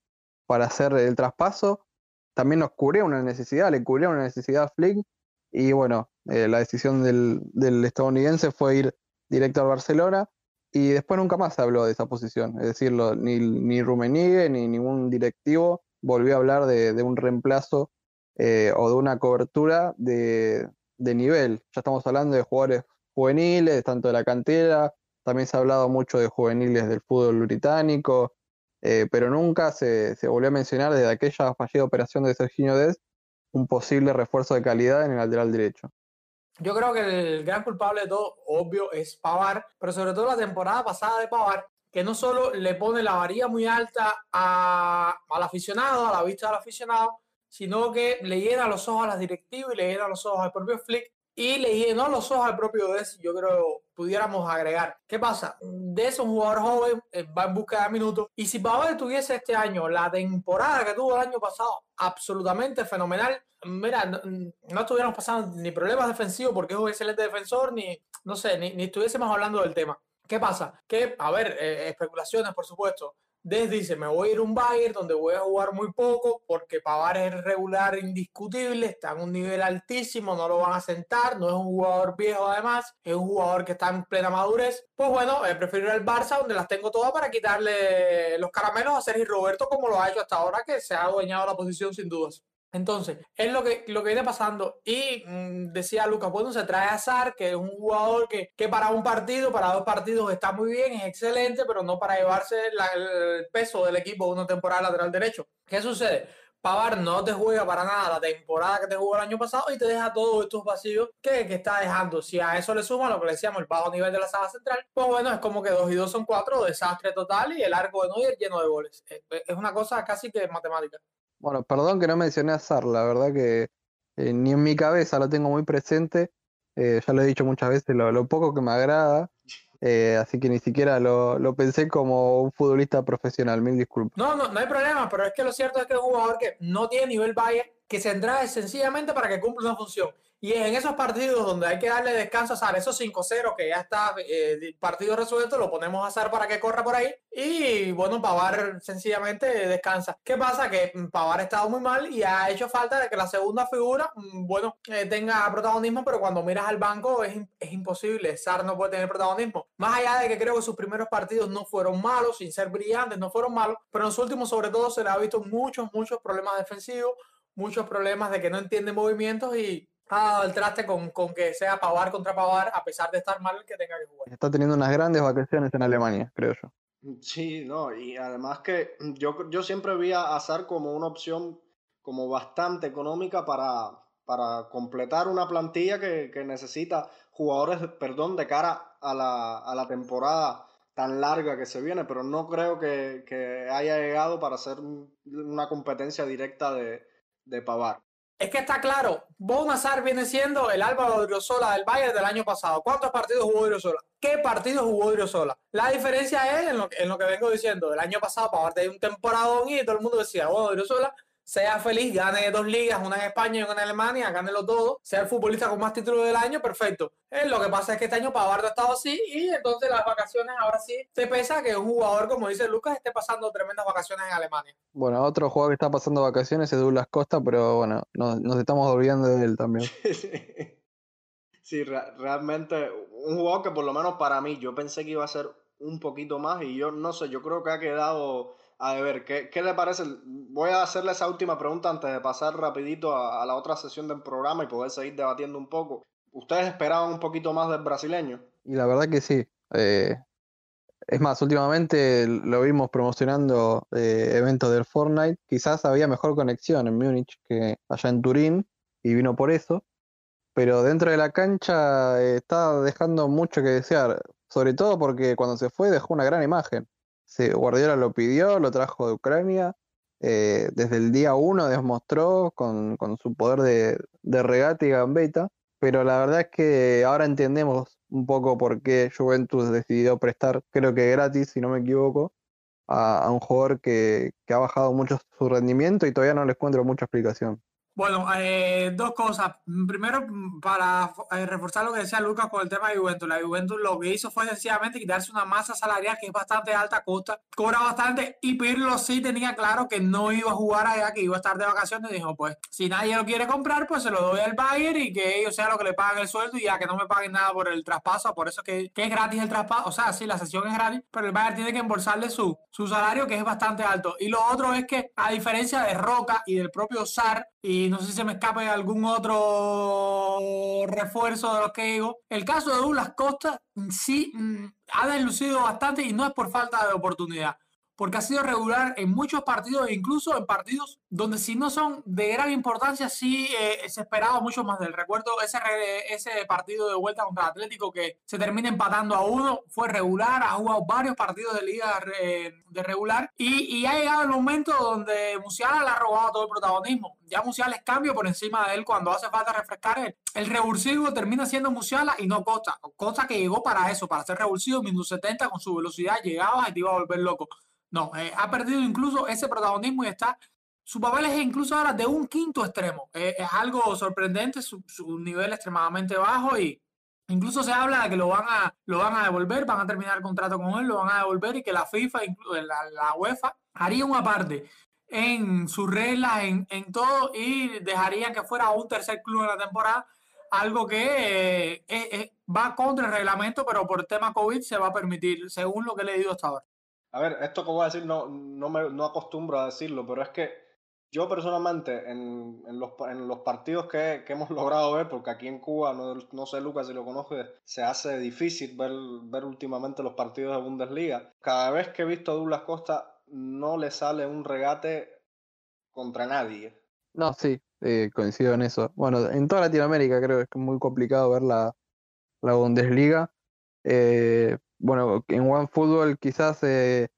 para hacer el traspaso. También nos cubría una necesidad, le cubría una necesidad a Flick. Y bueno, eh, la decisión del, del estadounidense fue ir directo al Barcelona y después nunca más se habló de esa posición. Es decir, ni, ni Rumenigue ni ningún directivo volvió a hablar de, de un reemplazo eh, o de una cobertura de, de, nivel. Ya estamos hablando de jugadores juveniles, tanto de la cantera, también se ha hablado mucho de juveniles del fútbol británico, eh, pero nunca se, se, volvió a mencionar desde aquella fallida operación de Serginho Dest un posible refuerzo de calidad en el lateral derecho. Yo creo que el gran culpable de todo, obvio, es Pavar, pero sobre todo la temporada pasada de Pavar, que no solo le pone la varilla muy alta a, al aficionado, a la vista del aficionado, sino que le llena los ojos a las directivas y le llena los ojos al propio Flick y le llenó los ojos al propio Des, yo creo pudiéramos agregar. ¿Qué pasa? Des es un jugador joven, eh, va en busca de minutos. Y si Pavar tuviese este año la temporada que tuvo el año pasado, absolutamente fenomenal, mira, no, no estuviéramos pasando ni problemas defensivos porque es un excelente defensor, ni, no sé, ni, ni estuviésemos hablando del tema. ¿Qué pasa? Que, a ver, eh, especulaciones, por supuesto. Des dice, me voy a ir a un Bayern donde voy a jugar muy poco porque Pavar es regular indiscutible, está en un nivel altísimo, no lo van a sentar, no es un jugador viejo además, es un jugador que está en plena madurez. Pues bueno, eh, prefiero ir al Barça donde las tengo todas para quitarle los caramelos a Sergio Roberto como lo ha hecho hasta ahora que se ha adueñado la posición sin dudas. Entonces, es lo que, lo que viene pasando. Y mmm, decía Lucas, bueno, se trae a Sar, que es un jugador que, que, para un partido, para dos partidos está muy bien, es excelente, pero no para llevarse el peso del equipo de una temporada lateral derecho. ¿Qué sucede? Pavar no te juega para nada la temporada que te jugó el año pasado y te deja todos estos vacíos que, que está dejando. Si a eso le suma lo que le decíamos, el bajo nivel de la sala central, pues bueno, es como que dos y dos son cuatro, desastre total y el arco de Neuer lleno de goles. Es, es una cosa casi que matemática. Bueno, perdón que no mencioné a Sar, la verdad que eh, ni en mi cabeza lo tengo muy presente. Eh, ya lo he dicho muchas veces, lo, poco que me agrada. Eh, así que ni siquiera lo, lo, pensé como un futbolista profesional, mil disculpas. No, no, no hay problema, pero es que lo cierto es que es un jugador que no tiene nivel Bayern, que se entra sencillamente para que cumpla una función. Y en esos partidos donde hay que darle descanso a Sar, esos 5-0 que ya está eh, partido resuelto, lo ponemos a Sar para que corra por ahí. Y bueno, Pavar sencillamente descansa. ¿Qué pasa? Que Pavar ha estado muy mal y ha hecho falta de que la segunda figura, bueno, eh, tenga protagonismo, pero cuando miras al banco es, es imposible. Sar no puede tener protagonismo. Más allá de que creo que sus primeros partidos no fueron malos, sin ser brillantes, no fueron malos, pero en los últimos sobre todo se le ha visto muchos, muchos problemas defensivos, muchos problemas de que no entiende movimientos y ha dado el traste con, con, que sea Pavar contra Pavar, a pesar de estar mal el que tenga que jugar. Está teniendo unas grandes vacaciones en Alemania, creo yo. Sí, no, y además que yo, yo siempre vi a Azar como una opción como bastante económica para, para completar una plantilla que, que necesita jugadores, perdón, de cara a la, a la temporada tan larga que se viene, pero no creo que, que haya llegado para hacer una competencia directa de, de Pavar. Es que está claro, Bonazar viene siendo el Álvaro Odriozola del Bayern del año pasado. ¿Cuántos partidos jugó Odriozola? ¿Qué partidos jugó Odriozola? La diferencia es en lo, en lo que vengo diciendo. El año pasado, para de un temporadón y todo el mundo decía, bueno, Odriozola sea feliz, gane dos ligas, una en España y una en Alemania, gánelo todo, sea el futbolista con más títulos del año, perfecto. Eh, lo que pasa es que este año Pavard ha estado así y entonces las vacaciones ahora sí se pesa que un jugador, como dice Lucas, esté pasando tremendas vacaciones en Alemania. Bueno, otro jugador que está pasando vacaciones es Douglas Costa, pero bueno, nos, nos estamos olvidando de él también. sí, re realmente un jugador que por lo menos para mí yo pensé que iba a ser un poquito más y yo no sé, yo creo que ha quedado a ver, ¿qué, ¿qué, le parece? Voy a hacerle esa última pregunta antes de pasar rapidito a, la otra sesión del programa y poder seguir debatiendo un poco. ¿Ustedes esperaban un poquito más del brasileño? Y la verdad que sí. Eh, es más, últimamente lo vimos promocionando eh, eventos del Fortnite. Quizás había mejor conexión en Múnich que allá en Turín y vino por eso. Pero dentro de la cancha eh, está dejando mucho que desear. Sobre todo porque cuando se fue dejó una gran imagen. Sí, Guardiola lo pidió, lo trajo de Ucrania. Eh, desde el día uno demostró con, con su poder de, de, regate y gambeta. Pero la verdad es que ahora entendemos un poco por qué Juventus decidió prestar, creo que gratis, si no me equivoco, a, un jugador que, que, ha bajado mucho su rendimiento y todavía no les encuentro mucha explicación. Bueno, eh, dos cosas. Primero, para eh, reforzar lo que decía Lucas con el tema de Juventus. La Juventus lo que hizo fue sencillamente quitarse una masa salarial que es bastante alta, costa, cobra bastante. Y Pirlo sí tenía claro que no iba a jugar allá, que iba a estar de vacaciones. Y dijo: Pues si nadie lo quiere comprar, pues se lo doy al Bayern y que ellos sean lo que le paguen el sueldo y ya que no me paguen nada por el traspaso. Por eso que, que es gratis el traspaso. O sea, sí, la sesión es gratis, pero el Bayern tiene que embolsarle su, su salario, que es bastante alto. Y lo otro es que, a diferencia de Roca y del propio Sar, y no sé si se me escape algún otro refuerzo de los que digo. El caso de Douglas Costa sí mm, ha deslucido bastante y no es por falta de oportunidad porque ha sido regular en muchos partidos e incluso en partidos donde si no son de gran importancia, sí eh, se esperaba mucho más del recuerdo. Ese, ese partido de vuelta contra Atlético que se termina empatando a uno, fue regular, ha jugado varios partidos de liga eh, de regular y, y, ha llegado el momento donde Musiala le ha robado todo el protagonismo. Ya Musiala es cambio por encima de él cuando hace falta refrescar el, el revulsivo termina siendo Musiala y no Costa. Costa que llegó para eso, para ser revulsivo, minuto 70 con su velocidad llegaba y te iba a volver loco. No, eh, ha perdido incluso ese protagonismo y está. Su papel es incluso ahora de un quinto extremo. Eh, es algo sorprendente, su, nivel extremadamente bajo y incluso se habla de que lo van a lo van a devolver, van a terminar el contrato con él, lo van a devolver y que la FIFA, la, la UEFA, haría una parte en sus reglas, en, en todo y dejarían que fuera un tercer club en la temporada, algo que eh, va contra el reglamento, pero por tema COVID se va a permitir, según lo que he leído hasta ahora. A ver, esto que voy a decir no, no, me, no acostumbro a decirlo, pero es que yo personalmente en, en, los, en los, partidos que, que, hemos logrado ver, porque aquí en Cuba, no, no, sé Lucas si lo conoces, se hace difícil ver, ver últimamente los partidos de Bundesliga. Cada vez que he visto a Douglas Costa no le sale un regate contra nadie. No, sí, eh, coincido en eso. Bueno, en toda Latinoamérica creo que es muy complicado ver la, la Bundesliga. Eh, bueno, en OneFootball quizás eh,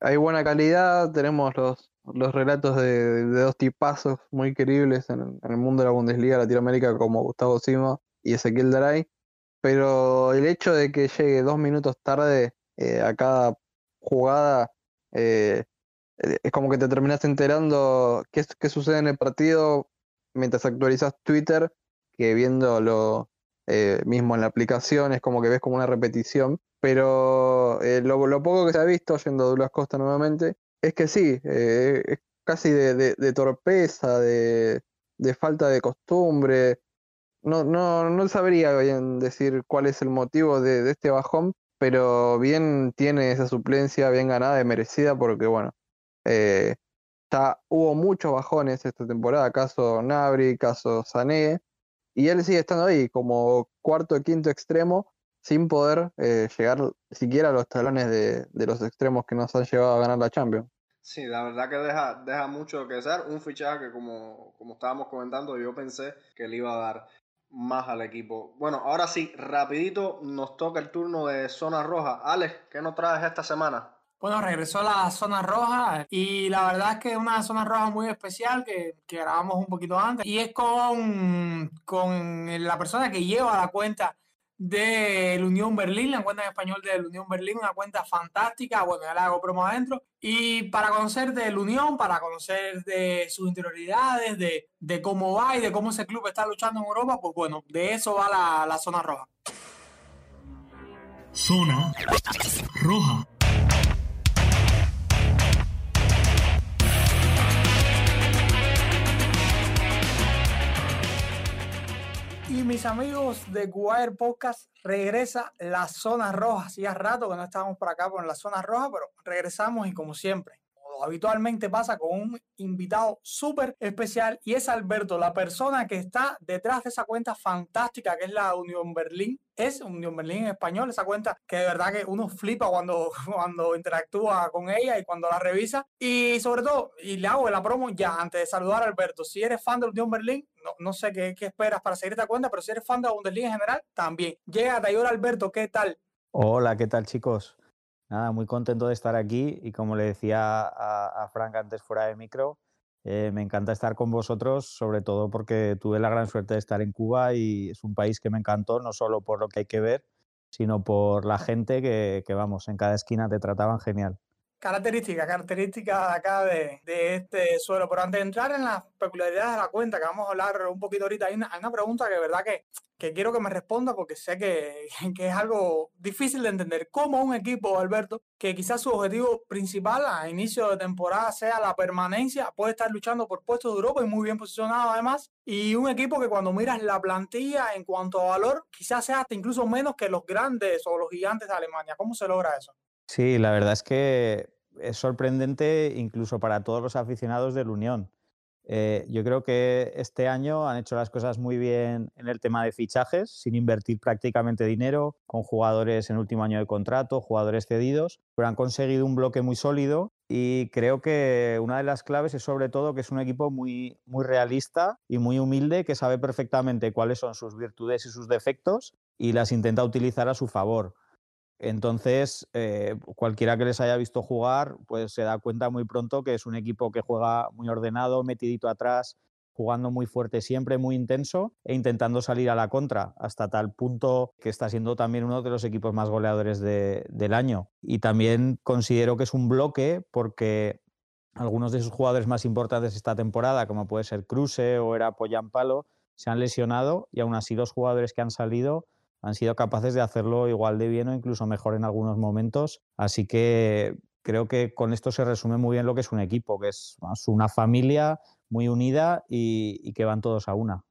hay buena calidad, tenemos los, los relatos de, dos tipazos muy queribles en, el mundo de la Bundesliga Latinoamérica como Gustavo Simo y Ezequiel Daray, pero el hecho de que llegue dos minutos tarde eh, a cada jugada eh, es como que te terminas enterando qué, qué sucede en el partido mientras actualizas Twitter que viéndolo mismo en la aplicación es como que ves como una repetición pero eh, lo, poco que se ha visto, yendo a Douglas Costa nuevamente, es que sí, eh, es casi de, torpeza, de, falta de costumbre. No, no, no sabría bien decir cuál es el motivo de, este bajón, pero bien tiene esa suplencia bien ganada y merecida porque, bueno, eh, hubo muchos bajones esta temporada, caso Nabri, caso Sané, y él sigue estando ahí como cuarto o quinto extremo, sin poder eh, llegar siquiera a los talones de, los extremos que nos han llevado a ganar la Champions. Sí, la verdad que deja, deja mucho que ser. Un fichaje que, como, como estábamos comentando, yo pensé que le iba a dar más al equipo. Bueno, ahora sí, rapidito nos toca el turno de zona roja. Alex, ¿qué nos traes esta semana? Bueno, regresó a la zona roja y la verdad es que es una zona roja muy especial que, grabamos un poquito antes y es con, con la persona que lleva la cuenta del Unión Berlín, la cuenta en español del Unión Berlín, una cuenta fantástica, bueno, ya la hago promo adentro, y para conocer del Unión, para conocer de sus interioridades, de, de, cómo va y de cómo ese club está luchando en Europa, pues bueno, de eso va la, la zona roja. Zona roja. Y mis amigos de Wire Podcast, regresa la zona roja. Hacía rato que no estábamos por acá por la zona roja, pero regresamos y como siempre, habitualmente pasa con un invitado súper especial y es Alberto, la persona que está detrás de esa cuenta fantástica que es la Unión Berlín. Es Unión Berlín en español, esa cuenta que de verdad que uno flipa cuando, cuando interactúa con ella y cuando la revisa. Y sobre todo, y le hago la promo ya antes de saludar a Alberto, si eres fan de Unión Berlín, no, no sé qué, qué, esperas para seguir esta cuenta, pero si eres fan de la Bundesliga en general, también. Llega Tayor Alberto, ¿qué tal? Hola, ¿qué tal chicos? Nada, muy contento de estar aquí y como le decía a, Frank antes fuera de micro, eh, me encanta estar con vosotros, sobre todo porque tuve la gran suerte de estar en Cuba y es un país que me encantó, no solo por lo que hay que ver, sino por la gente que, que vamos, en cada esquina te trataban genial característica, característica acá de, este suelo. Pero antes de entrar en las peculiaridades de la cuenta, que vamos a hablar un poquito ahorita, hay una, hay una pregunta que verdad que, que, quiero que me responda porque sé que, que, es algo difícil de entender. ¿Cómo un equipo, Alberto, que quizás su objetivo principal a inicio de temporada sea la permanencia, puede estar luchando por puestos de Europa y muy bien posicionado además? Y un equipo que cuando miras la plantilla en cuanto a valor, quizás sea hasta incluso menos que los grandes o los gigantes de Alemania. ¿Cómo se logra eso? Sí, la verdad es que es sorprendente incluso para todos los aficionados del Unión. Eh, yo creo que este año han hecho las cosas muy bien en el tema de fichajes, sin invertir prácticamente dinero, con jugadores en último año de contrato, jugadores cedidos, pero han conseguido un bloque muy sólido y creo que una de las claves es sobre todo que es un equipo muy, muy realista y muy humilde, que sabe perfectamente cuáles son sus virtudes y sus defectos y las intenta utilizar a su favor. Entonces, eh, cualquiera que les haya visto jugar, pues se da cuenta muy pronto que es un equipo que juega muy ordenado, metidito atrás, jugando muy fuerte siempre, muy intenso e intentando salir a la contra, hasta tal punto que está siendo también uno de los equipos más goleadores del año. Y también considero que es un bloque porque algunos de sus jugadores más importantes esta temporada, como puede ser Kruse o era Poyan Palo, se han lesionado y aún así los jugadores que han salido han sido capaces de hacerlo igual de bien o incluso mejor en algunos momentos. Así que creo que con esto se resume muy bien lo que es un equipo, que es una familia muy unida y, que van todos a una.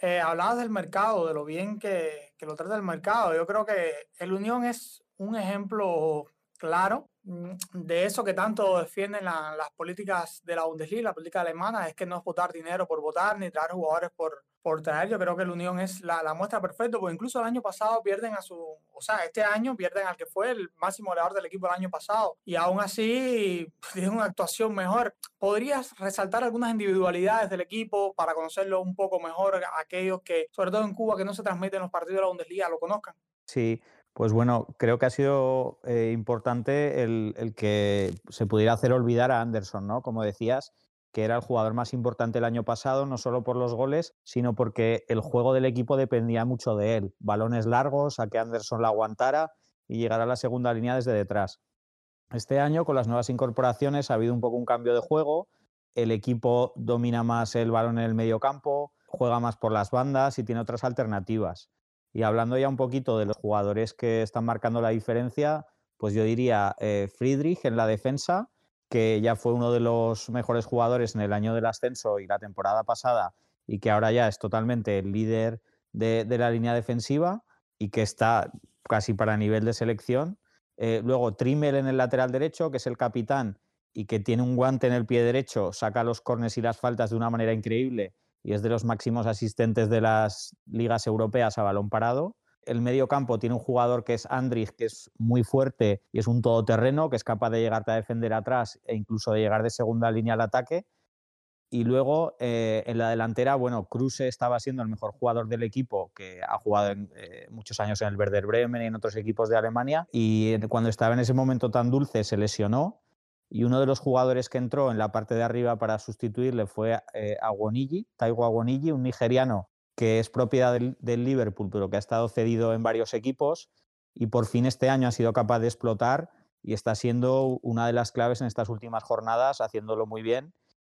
Eh, hablabas del mercado, de lo bien que, que lo trata el mercado. Yo creo que el Unión es un ejemplo claro mm, de eso que tanto defienden las políticas de la Bundesliga, la política alemana, es que no es votar dinero por votar ni traer jugadores por, por traer. Yo creo que la Unión es la, muestra perfecta, porque incluso el año pasado pierden a su, o sea, este año pierden al que fue el máximo goleador del equipo el año pasado, y aún así tienen una actuación mejor. ¿Podrías resaltar algunas individualidades del equipo para conocerlo un poco mejor, aquellos que, sobre todo en Cuba, que no se transmiten los partidos de la Bundesliga, lo conozcan? Sí, pues bueno, creo que ha sido eh, importante el, el, que se pudiera hacer olvidar a Anderson, ¿no? Como decías, que era el jugador más importante el año pasado, no solo por los goles, sino porque el juego del equipo dependía mucho de él. Balones largos, a que Anderson la aguantara y llegara a la segunda línea desde detrás. Este año, con las nuevas incorporaciones, ha habido un poco un cambio de juego. El equipo domina más el balón en el medio campo, juega más por las bandas y tiene otras alternativas. Y hablando ya un poquito de los jugadores que están marcando la diferencia, pues yo diría eh, Friedrich en la defensa, que ya fue uno de los mejores jugadores en el año del ascenso y la temporada pasada, y que ahora ya es totalmente el líder de, la línea defensiva y que está casi para nivel de selección. Eh, luego Trimmel en el lateral derecho, que es el capitán y que tiene un guante en el pie derecho, saca los cornes y las faltas de una manera increíble y es de los máximos asistentes de las ligas europeas a balón parado. El medio campo tiene un jugador que es Andrich, que es muy fuerte y es un todoterreno, que es capaz de llegarte a defender atrás e incluso de llegar de segunda línea al ataque. Y luego eh, en la delantera, bueno, Kruse estaba siendo el mejor jugador del equipo, que ha jugado eh, muchos años en el Werder Bremen y en otros equipos de Alemania. Y cuando estaba en ese momento tan dulce se lesionó y uno de los jugadores que entró en la parte de arriba para sustituirle fue eh, Aguonigi, Taigo Aguonigi, un nigeriano que es propiedad del, Liverpool, pero que ha estado cedido en varios equipos y por fin este año ha sido capaz de explotar y está siendo una de las claves en estas últimas jornadas, haciéndolo muy bien.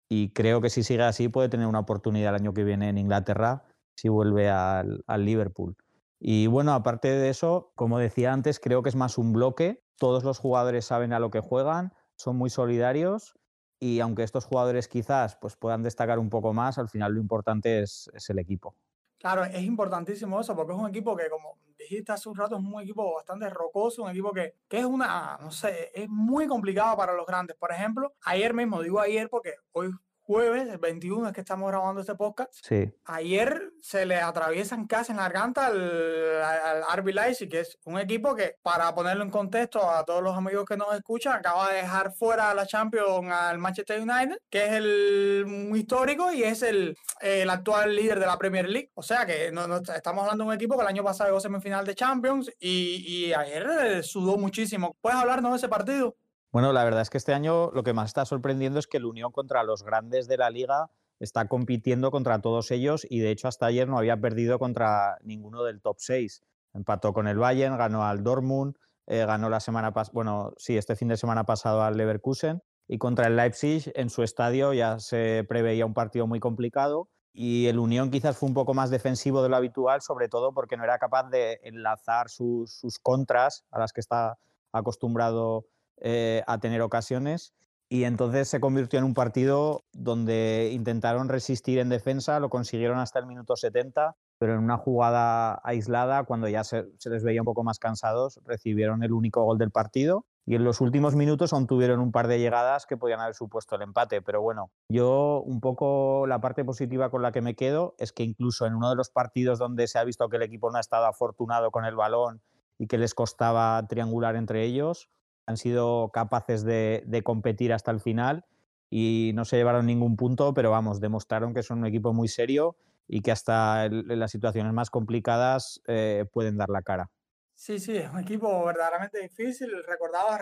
Y creo que si sigue así puede tener una oportunidad el año que viene en Inglaterra si vuelve al, al Liverpool. Y bueno, aparte de eso, como decía antes, creo que es más un bloque. Todos los jugadores saben a lo que juegan, son muy solidarios y aunque estos jugadores quizás pues, puedan destacar un poco más, al final lo importante es, es, el equipo. Claro, es importantísimo eso porque es un equipo que, como dijiste hace un rato, es un equipo bastante rocoso, un equipo que, que es una, no sé, es muy complicado para los grandes. Por ejemplo, ayer mismo, digo ayer porque hoy jueves, el 21 es que estamos grabando este podcast. Sí. Ayer se le atraviesan casi en la garganta al, al RB Leipzig, que es un equipo que, para ponerlo en contexto a todos los amigos que nos escuchan, acaba de dejar fuera a la Champions al Manchester United, que es el muy histórico y es el, el actual líder de la Premier League. O sea que no, no, estamos hablando de un equipo que el año pasado llegó semifinal de Champions y, y ayer sudó muchísimo. ¿Puedes hablarnos de ese partido? Bueno, la verdad es que este año lo que más está sorprendiendo es que el Unión contra los grandes de la liga está compitiendo contra todos ellos y de hecho hasta ayer no había perdido contra ninguno del top 6. Empató con el Bayern, ganó al Dortmund, eh, ganó la semana pasada, bueno, sí, este fin de semana pasado al Leverkusen y contra el Leipzig en su estadio ya se preveía un partido muy complicado y el Unión quizás fue un poco más defensivo de lo habitual, sobre todo porque no era capaz de enlazar sus, contras a las que está acostumbrado eh, a tener ocasiones y entonces se convirtió en un partido donde intentaron resistir en defensa, lo consiguieron hasta el minuto 70, pero en una jugada aislada, cuando ya se, les veía un poco más cansados, recibieron el único gol del partido y en los últimos minutos aún tuvieron un par de llegadas que podían haber supuesto el empate. Pero bueno, yo un poco la parte positiva con la que me quedo es que incluso en uno de los partidos donde se ha visto que el equipo no ha estado afortunado con el balón y que les costaba triangular entre ellos, han sido capaces de, competir hasta el final y no se llevaron ningún punto, pero vamos, demostraron que son un equipo muy serio y que hasta en, las situaciones más complicadas eh, pueden dar la cara. Sí, sí, es un equipo verdaderamente difícil. Recordaba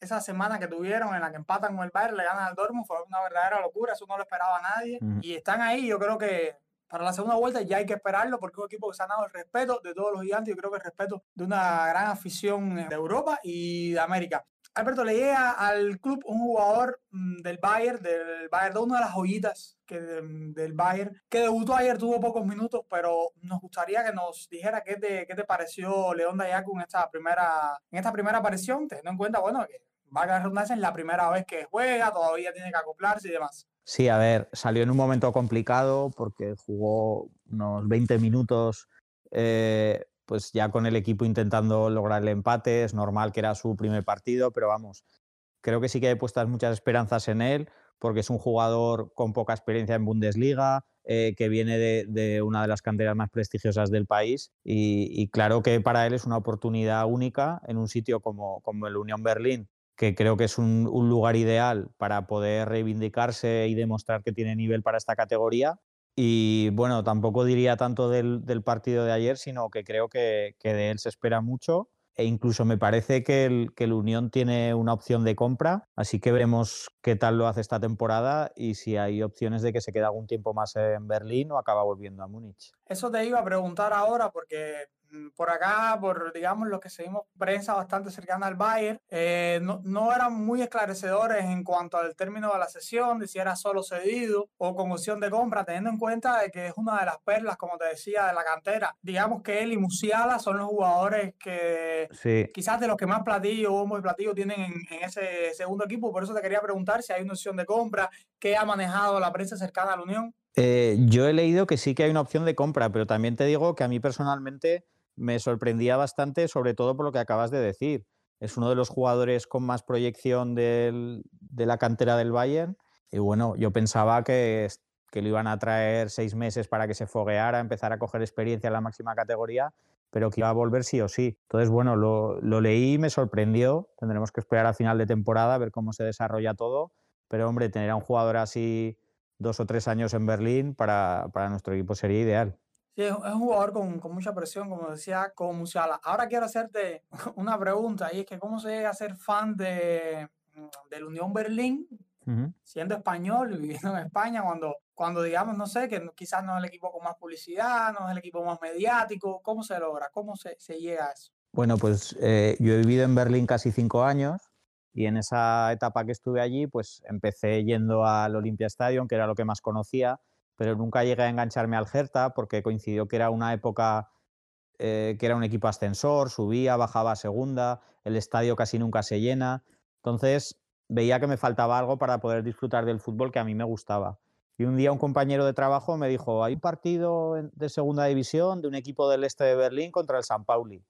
esa semana que tuvieron en la que empatan con el Bayern, le ganan al Dortmund, fue una verdadera locura, eso no lo esperaba nadie. Y están ahí, yo creo que para la segunda vuelta ya hay que esperarlo porque es un equipo que se ha dado el respeto de todos los gigantes. Yo creo que el respeto de una gran afición de Europa y de América. Alberto, le llega al club un jugador mm, del Bayern, del Bayern, de una de las joyitas que, del Bayern, que debutó ayer, tuvo pocos minutos, pero nos gustaría que nos dijera qué te, qué te pareció León Dayaku en esta primera, en esta primera aparición, teniendo en cuenta, bueno, que va a redundancia en la primera vez que juega, todavía tiene que acoplarse y demás. Sí, a ver, salió en un momento complicado porque jugó unos 20 minutos, eh, pues ya con el equipo intentando lograr el empate. Es normal que era su primer partido, pero vamos, creo que sí que hay puestas muchas esperanzas en él porque es un jugador con poca experiencia en Bundesliga, eh, que viene de, una de las canteras más prestigiosas del país y, claro que para él es una oportunidad única en un sitio como, como el Unión Berlín, que creo que es un, lugar ideal para poder reivindicarse y demostrar que tiene nivel para esta categoría. Y bueno, tampoco diría tanto del, partido de ayer, sino que creo que, de él se espera mucho e incluso me parece que el, que el Unión tiene una opción de compra, así que veremos qué tal lo hace esta temporada y si hay opciones de que se quede algún tiempo más en Berlín o acaba volviendo a Múnich. Eso te iba a preguntar ahora porque por acá, por digamos lo que seguimos prensa bastante cercana al Bayern, eh, no, no, eran muy esclarecedores en cuanto al término de la sesión, de si era solo cedido o con opción de compra, teniendo en cuenta de que es una de las perlas, como te decía, de la cantera. Digamos que él y Musiala son los jugadores que quizás de los que más platillo, bombo y platillo tienen en, en, ese segundo equipo. Por eso te quería preguntar si hay una opción de compra, qué ha manejado la prensa cercana a la Unión. Eh, yo he leído que sí que hay una opción de compra, pero también te digo que a mí personalmente me sorprendía bastante, sobre todo por lo que acabas de decir. Es uno de los jugadores con más proyección de la cantera del Bayern. Y bueno, yo pensaba que, que lo iban a traer seis meses para que se fogueara, empezar a coger experiencia en la máxima categoría, pero que iba a volver sí o sí. Entonces, bueno, lo, leí y me sorprendió. Tendremos que esperar a final de temporada a ver cómo se desarrolla todo. Pero, hombre, tener a un jugador así dos o tres años en Berlín para nuestro equipo sería ideal. Sí, es un jugador con, con, mucha presión, como decía, con Musiala. Ahora quiero hacerte una pregunta, y es que ¿cómo se llega a ser fan de, mm, del Unión Berlín, siendo español y viviendo en España, cuando, cuando digamos, no sé, que quizás no es el equipo con más publicidad, no es el equipo más mediático? ¿Cómo se logra? ¿Cómo se, se llega a eso? Bueno, pues eh, yo he vivido en Berlín casi cinco años y en esa etapa que estuve allí, pues empecé yendo al Olympia Stadium, que era lo que más conocía, pero nunca llegué a engancharme al Hertha porque coincidió que era una época eh, que era un equipo ascensor, subía, bajaba a segunda, el estadio casi nunca se llena. Entonces veía que me faltaba algo para poder disfrutar del fútbol que a mí me gustaba. Y un día un compañero de trabajo me dijo, hay un partido de segunda división de un equipo del este de Berlín contra el San Pauli.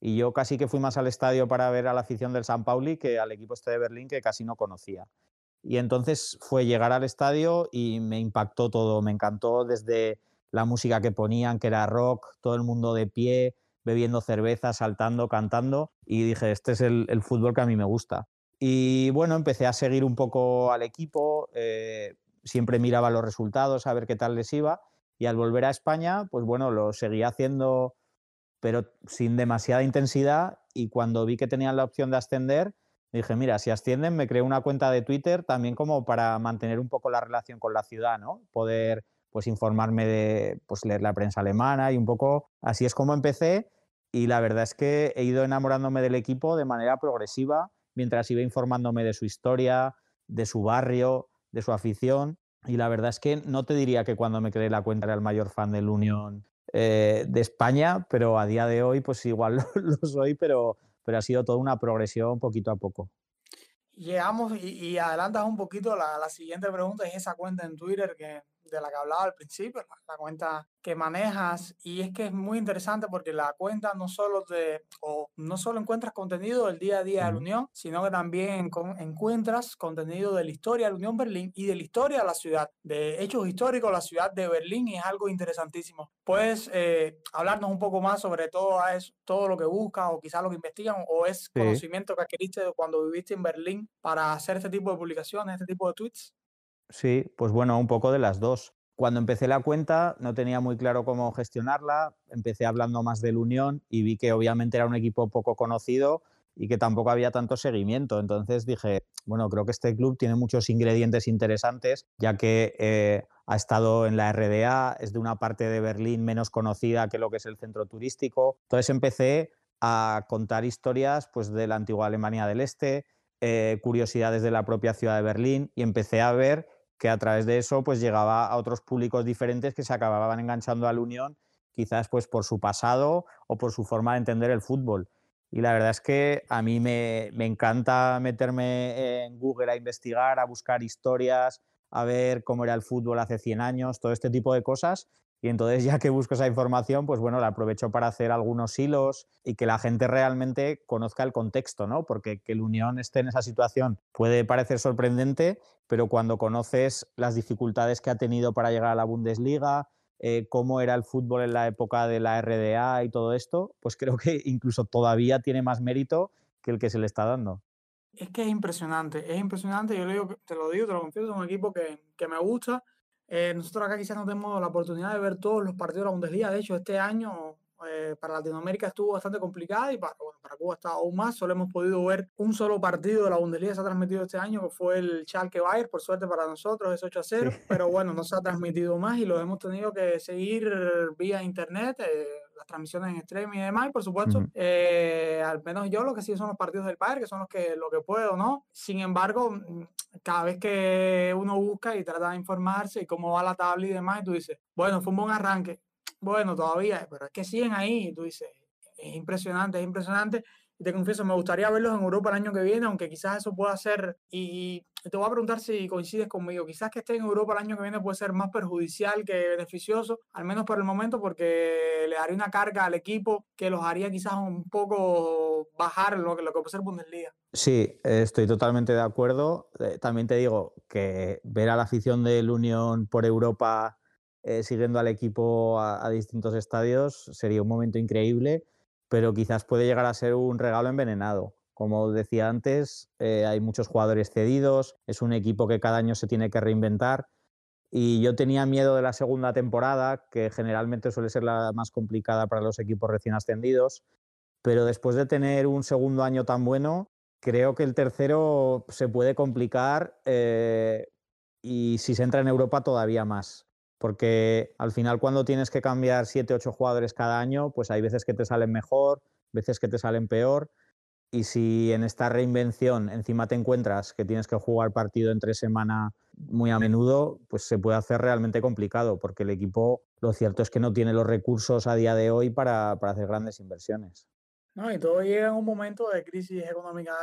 Y yo casi que fui más al estadio para ver a la afición del San Pauli que al equipo este de Berlín que casi no conocía. Y entonces fue llegar al estadio y me impactó todo, me encantó desde la música que ponían, que era rock, todo el mundo de pie, bebiendo cerveza, saltando, cantando, y dije, este es el, fútbol que a mí me gusta. Y bueno, empecé a seguir un poco al equipo, eh, siempre miraba los resultados, a ver qué tal les iba, y al volver a España, pues bueno, lo seguía haciendo, pero sin demasiada intensidad, y cuando vi que tenían la opción de ascender, dije, mira, si ascienden, me creé una cuenta de Twitter también como para mantener un poco la relación con la ciudad, ¿no? Poder pues informarme de, pues leer la prensa alemana y un poco, así es como empecé y la verdad es que he ido enamorándome del equipo de manera progresiva mientras iba informándome de su historia, de su barrio, de su afición. Y la verdad es que no te diría que cuando me creé la cuenta era el mayor fan del Unión eh, de España, pero a día de hoy pues igual lo, soy, pero, pero ha sido toda una progresión poquito a poco. Llegamos y, adelantas un poquito la, siguiente pregunta, es esa cuenta en Twitter que, de la que hablaba al principio, la, cuenta que manejas. Y es que es muy interesante porque la cuenta no solo de, o no solo encuentras contenido del día a día de la Unión, sino que también encuentras contenido de la historia de la Unión Berlín y de la historia de la ciudad, de hechos históricos de la ciudad de Berlín y es algo interesantísimo. ¿Puedes eh, hablarnos un poco más sobre todo, eso, todo lo que buscas o quizás lo que investigan o es conocimiento que adquiriste cuando viviste en Berlín para hacer este tipo de publicaciones, este tipo de tweets? Sí, pues bueno, un poco de las dos. Cuando empecé la cuenta no tenía muy claro cómo gestionarla, empecé hablando más del Unión y vi que obviamente era un equipo poco conocido y que tampoco había tanto seguimiento. Entonces dije, bueno, creo que este club tiene muchos ingredientes interesantes, ya que eh, ha estado en la RDA, es de una parte de Berlín menos conocida que lo que es el centro turístico. Entonces empecé a contar historias pues, de la antigua Alemania del Este, eh, curiosidades de la propia ciudad de Berlín y empecé a ver que a través de eso pues llegaba a otros públicos diferentes que se acababan enganchando a la Unión, quizás pues por su pasado o por su forma de entender el fútbol. Y la verdad es que a mí me, me encanta meterme en Google a investigar, a buscar historias, a ver cómo era el fútbol hace 100 años, todo este tipo de cosas. Y entonces, ya que busco esa información, pues bueno, la aprovecho para hacer algunos hilos y que la gente realmente conozca el contexto, ¿no? Porque que el Unión esté en esa situación puede parecer sorprendente, pero cuando conoces las dificultades que ha tenido para llegar a la Bundesliga, eh, cómo era el fútbol en la época de la RDA y todo esto, pues creo que incluso todavía tiene más mérito que el que se le está dando. Es que es impresionante, es impresionante. Yo te lo digo, te lo confieso, es un equipo que, que me gusta eh, nosotros acá quizás no tenemos la oportunidad de ver todos los partidos de la Bundesliga. De hecho, este año eh, para Latinoamérica estuvo bastante complicada y para, para Cuba está aún más. Solo hemos podido ver un solo partido de la Bundesliga que se ha transmitido este año, que fue el Schalke Bayern, por suerte para nosotros, es 8 a 0, pero bueno, no se ha transmitido más y lo hemos tenido que seguir vía internet. Eh, las transmisiones en streaming y demás, y por supuesto, eh, al menos yo lo que sí son los partidos del Bayern, que son los que, lo que puedo, ¿no? Sin embargo, mm, cada vez que uno busca y trata de informarse y cómo va la tabla y demás, y tú dices, bueno, fue un buen arranque, bueno, todavía, pero es que siguen ahí, y tú dices, es impresionante, es impresionante, y te confieso, me gustaría verlos en Europa el año que viene, aunque quizás eso pueda ser, y, te voy a preguntar si coincides conmigo, quizás que esté en Europa el año que viene puede ser más perjudicial que beneficioso, al menos por el momento, porque le daría una carga al equipo que los haría quizás un poco bajar lo que, lo que puede ser Bundesliga. Sí, estoy totalmente de acuerdo. Eh, también te digo que ver a la afición del Unión por Europa eh, siguiendo al equipo a distintos estadios sería un momento increíble pero quizás puede llegar a ser un regalo envenenado. Como decía antes, eh, hay muchos jugadores cedidos, es un equipo que cada año se tiene que reinventar. Y yo tenía miedo de la segunda temporada, que generalmente suele ser la más complicada para los equipos recién ascendidos, pero después de tener un segundo año tan bueno, creo que el tercero se puede complicar eh, y si se entra en Europa todavía más. Porque al final cuando tienes que cambiar 7, 8 jugadores cada año, pues hay veces que te salen mejor, veces que te salen peor, y si en esta reinvención encima te encuentras que tienes que jugar partido entre semana muy a menudo, pues se puede hacer realmente complicado, porque el equipo lo cierto es que no tiene los recursos a día de hoy para, hacer grandes inversiones. No, y todo llega en un momento de crisis económica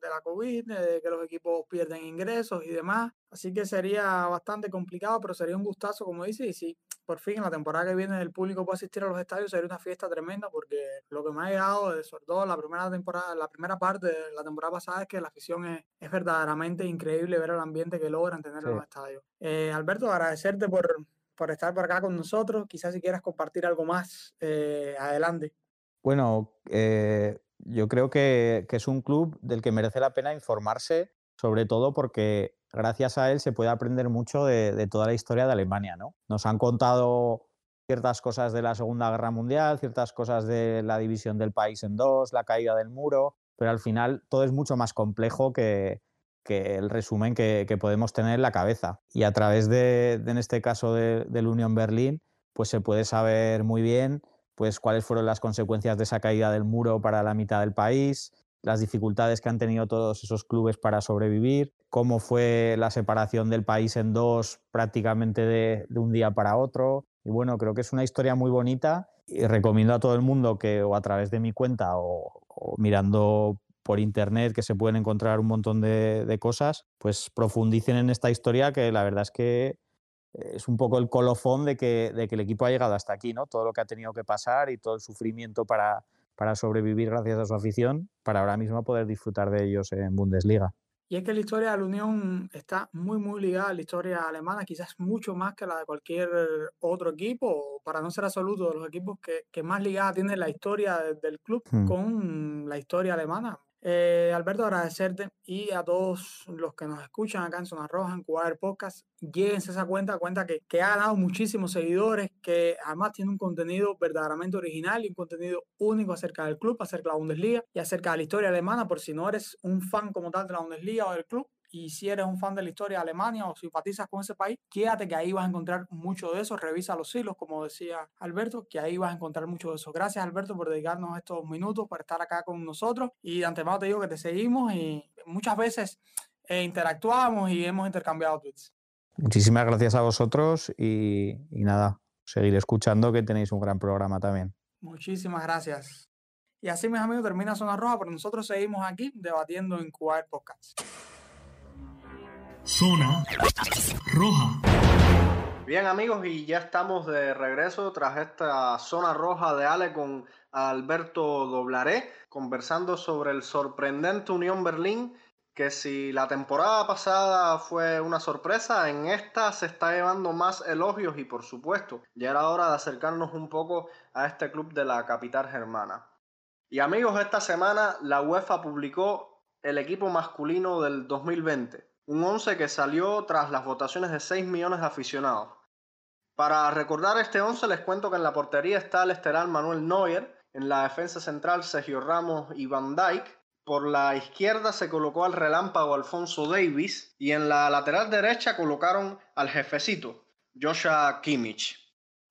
de la COVID, de que los equipos pierden ingresos y demás. Así que sería bastante complicado, pero sería un gustazo, como dice, y si por fin en la temporada que viene el público puede asistir a los estadios, sería una fiesta tremenda, porque lo que me ha llegado, sobre todo la primera temporada, la primera parte de la temporada pasada, es que la afición es, es verdaderamente increíble ver el ambiente que logran tener en los estadios. Eh, Alberto, agradecerte por, por estar por acá con nosotros. Quizás si quieras compartir algo más, eh, adelante. Bueno, eh, yo creo que, es un club del que merece la pena informarse, sobre todo porque gracias a él se puede aprender mucho de, toda la historia de Alemania. ¿no? Nos han contado ciertas cosas de la Segunda Guerra Mundial, ciertas cosas de la división del país en dos, la caída del muro, pero al final todo es mucho más complejo que, el resumen que, podemos tener en la cabeza. Y a través de, en este caso del Unión Berlín, pues se puede saber muy bien pues cuáles fueron las consecuencias de esa caída del muro para la mitad del país, las dificultades que han tenido todos esos clubes para sobrevivir, cómo fue la separación del país en dos prácticamente de, un día para otro. Y bueno, creo que es una historia muy bonita y recomiendo a todo el mundo que o a través de mi cuenta o, mirando por internet que se pueden encontrar un montón de, cosas, pues profundicen en esta historia que la verdad es que es un poco el colofón de que, de que el equipo ha llegado hasta aquí, ¿no? Todo lo que ha tenido que pasar y todo el sufrimiento para, para sobrevivir gracias a su afición, para ahora mismo poder disfrutar de ellos en Bundesliga. Y es que la historia de la Unión está muy, muy ligada a la historia alemana, quizás mucho más que la de cualquier otro equipo, para no ser absoluto, de los equipos que, que más ligada tiene la historia del club hmm. con la historia alemana. Eh, Alberto, agradecerte y a todos los que nos escuchan acá en Zona Roja, en Cuadro Podcast, llévense esa cuenta, cuenta que, que, ha ganado muchísimos seguidores, que además tiene un contenido verdaderamente original y un contenido único acerca del club, acerca de la Bundesliga y acerca de la historia alemana, por si no eres un fan como tal de la Bundesliga o del club, y si eres un fan de la historia de Alemania o simpatizas con ese país, quédate que ahí vas a encontrar mucho de eso. Revisa los hilos, como decía Alberto, que ahí vas a encontrar mucho de eso. Gracias, Alberto, por dedicarnos estos minutos, por estar acá con nosotros. Y de antemano te digo que te seguimos y muchas veces eh, interactuamos y hemos intercambiado tweets. Muchísimas gracias a vosotros y, y nada, seguir escuchando que tenéis un gran programa también. Muchísimas gracias. Y así, mis amigos, termina Zona Roja, pero nosotros seguimos aquí debatiendo en Cuba Podcast. Zona Roja. Bien amigos, y ya estamos de regreso tras esta zona roja de Ale con Alberto Doblaré, conversando sobre el sorprendente Unión Berlín, que si la temporada pasada fue una sorpresa, en esta se está llevando más elogios y por supuesto, ya era hora de acercarnos un poco a este club de la capital germana. Y amigos, esta semana la UEFA publicó el equipo masculino del 2020 un 11 que salió tras las votaciones de 6 millones de aficionados. Para recordar este 11 les cuento que en la portería está el estelar Manuel Neuer, en la defensa central Sergio Ramos y Van Dijk, por la izquierda se colocó al relámpago Alfonso Davis y en la lateral derecha colocaron al jefecito, Joshua Kimmich.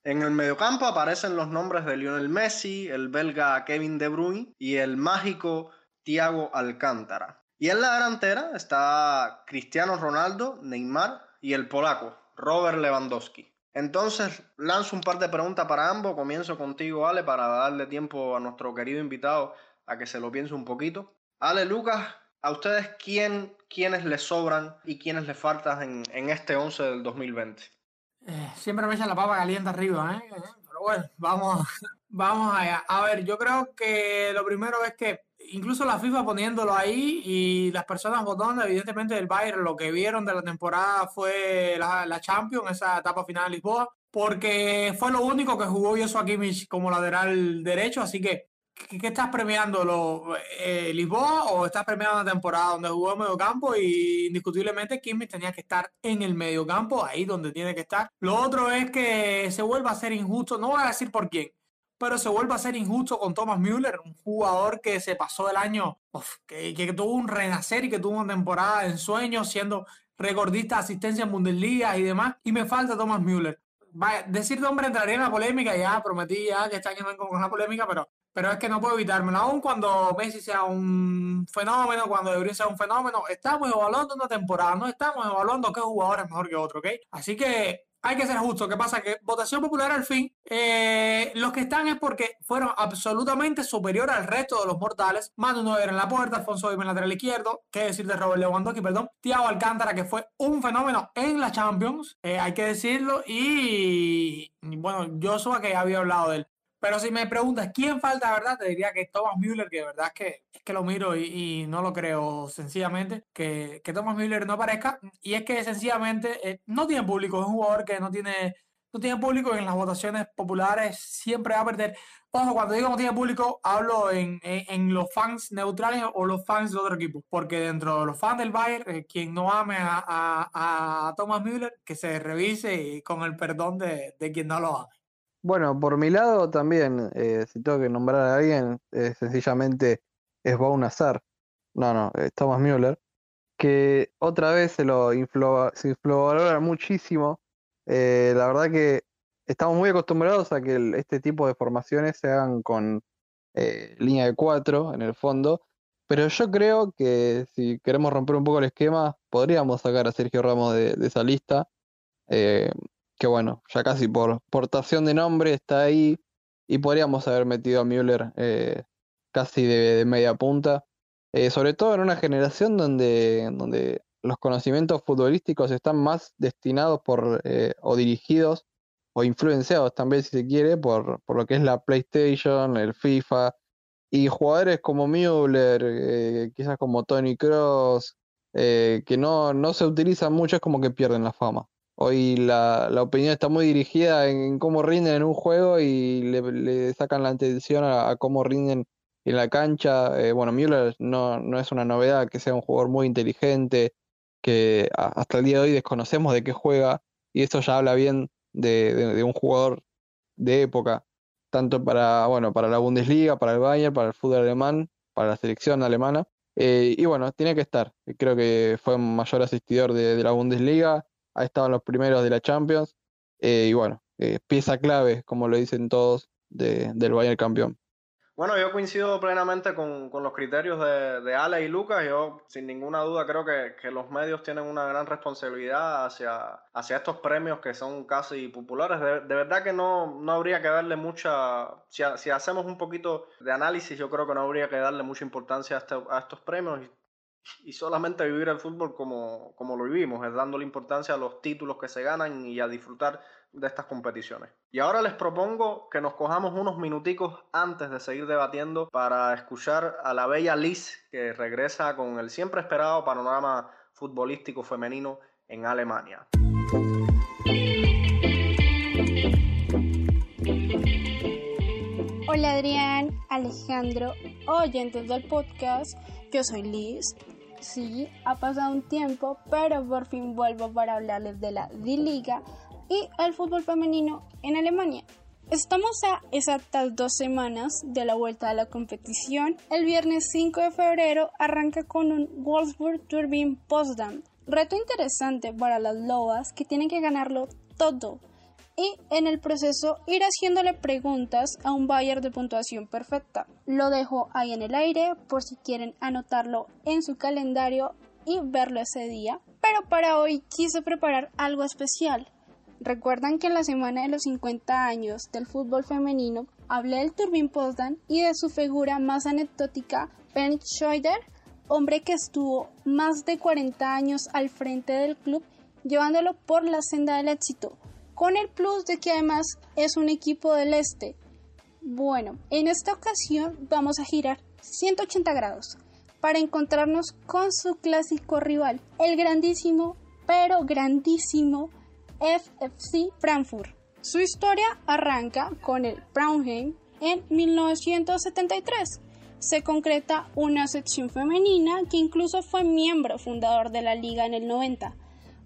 En el mediocampo aparecen los nombres de Lionel Messi, el belga Kevin De Bruyne y el mágico Thiago Alcántara. Y en la delantera está Cristiano Ronaldo, Neymar y el polaco, Robert Lewandowski. Entonces lanzo un par de preguntas para ambos. Comienzo contigo, Ale, para darle tiempo a nuestro querido invitado a que se lo piense un poquito. Ale, Lucas, ¿a ustedes quién, quiénes les sobran y quiénes les faltan en, este 11 del 2020? Eh, siempre me echan la papa caliente arriba, ¿eh? Pero bueno, vamos, vamos allá. A ver, yo creo que lo primero es que incluso la FIFA poniéndolo ahí y las personas votando, evidentemente el Bayern lo que vieron de la temporada fue la, la Champions, esa etapa final de Lisboa, porque fue lo único que jugó Joshua Kimmich como lateral derecho, así que ¿qué, estás premiando? ¿Lo, eh, ¿Lisboa o estás premiando una temporada donde jugó en medio campo y indiscutiblemente Kimmich tenía que estar en el medio campo, ahí donde tiene que estar? Lo otro es que se vuelva a ser injusto, no voy a decir por quién, pero se vuelve a ser injusto con Thomas Müller, un jugador que se pasó el año, que, que, tuvo un renacer y que tuvo una temporada en sueños, siendo recordista de asistencia en Bundesliga y demás, y me falta Thomas Müller. Vaya, decir nombre entraría en la polémica, ya prometí ya que está año no con la polémica, pero, pero es que no puedo evitármelo. Aún cuando Messi sea un fenómeno, cuando De sea un fenómeno, estamos evaluando una temporada, no estamos evaluando qué jugador es mejor que otro, ¿ok? Así que hay que ser justo. ¿Qué pasa? Que votación popular al fin, eh, los que están es porque fueron absolutamente superiores al resto de los mortales. Manu Neuer en la puerta, Alfonso Vive en lateral izquierdo, qué decir de Robert Lewandowski, perdón. Thiago Alcántara, que fue un fenómeno en la Champions, eh, hay que decirlo. Y, bueno, Joshua, que había hablado de él. Pero si me preguntas quién falta, ¿verdad? Te diría que Thomas Müller, que de verdad es que, es que lo miro y, no lo creo sencillamente, que, que Thomas Müller no aparezca. Y es que sencillamente eh, no tiene público, es un jugador que no tiene, no tiene público en las votaciones populares, siempre va a perder. Ojo, cuando digo no tiene público, hablo en, en, los fans neutrales o los fans de otro equipo. Porque dentro de los fans del Bayern, eh, quien no ame a, a, a, Thomas Müller, que se revise con el perdón de, de quien no lo ame. Bueno, por mi lado también, eh, si tengo que nombrar a alguien, sencillamente es Baun Azar. No, no, es Thomas Müller, que otra vez se lo inflo, se inflovalora muchísimo. Eh, la verdad que estamos muy acostumbrados a que este tipo de formaciones se hagan con eh, línea de cuatro en el fondo, pero yo creo que si queremos romper un poco el esquema, podríamos sacar a Sergio Ramos de, esa lista, eh, que bueno, ya casi por portación de nombre está ahí, y podríamos haber metido a Müller eh, casi de, media punta, sobre todo en una generación donde, donde los conocimientos futbolísticos están más destinados por o dirigidos o influenciados también, si se quiere, por, por lo que es la PlayStation, el FIFA, y jugadores como Müller, eh, quizás como Tony Cross, eh, que no, no se utilizan mucho, es como que pierden la fama. Hoy la, la opinión está muy dirigida en, cómo rinden en un juego y le, sacan la atención a, cómo rinden en la cancha. Eh, bueno, Müller no, no es una novedad que sea un jugador muy inteligente, que hasta el día de hoy desconocemos de qué juega, y eso ya habla bien de, un jugador de época, tanto para, bueno, para la Bundesliga, para el Bayern, para el fútbol alemán, para la selección alemana. Eh, y bueno, tiene que estar. Creo que fue mayor asistidor de, la Bundesliga, ha estado en los primeros de la Champions. Eh, y bueno, eh, pieza clave, como lo dicen todos, del Bayern campeón. Bueno, yo coincido plenamente con, los criterios de, de, Ale y Lucas. Yo, sin ninguna duda, creo que, los medios tienen una gran responsabilidad hacia, hacia estos premios que son casi populares. De, verdad que no, no habría que darle mucha. Si, si, hacemos un poquito de análisis, yo creo que no habría que darle mucha importancia a, este, a estos premios y, solamente vivir el fútbol como, como lo vivimos, es dándole importancia a los títulos que se ganan y a disfrutar de estas competiciones. Y ahora les propongo que nos cojamos unos minuticos antes de seguir debatiendo para escuchar a la bella Liz que regresa con el siempre esperado panorama futbolístico femenino en Alemania. Hola Adrián, Alejandro, oyentes del podcast, yo soy Liz. Sí, ha pasado un tiempo, pero por fin vuelvo para hablarles de la D-Liga y el fútbol femenino en Alemania. Estamos a exactas dos semanas de la vuelta a la competición. El viernes 5 de febrero arranca con un Wolfsburg Turbine Potsdam. Reto interesante para las lobas que tienen que ganarlo todo y en el proceso ir haciéndole preguntas a un Bayern de puntuación perfecta. Lo dejo ahí en el aire por si quieren anotarlo en su calendario y verlo ese día. Pero para hoy quise preparar algo especial. Recuerdan que en la semana de los 50 años del fútbol femenino hablé del Turbin Potsdam y de su figura más anecdótica, Ben Schroeder, hombre que estuvo más de 40 años al frente del club, llevándolo por la senda del éxito, con el plus de que además es un equipo del este. Bueno, en esta ocasión vamos a girar 180 grados para encontrarnos con su clásico rival, el grandísimo, pero grandísimo FFC Frankfurt. Su historia arranca con el Braunheim en 1973. Se concreta una sección femenina que incluso fue miembro fundador de la liga en el 90.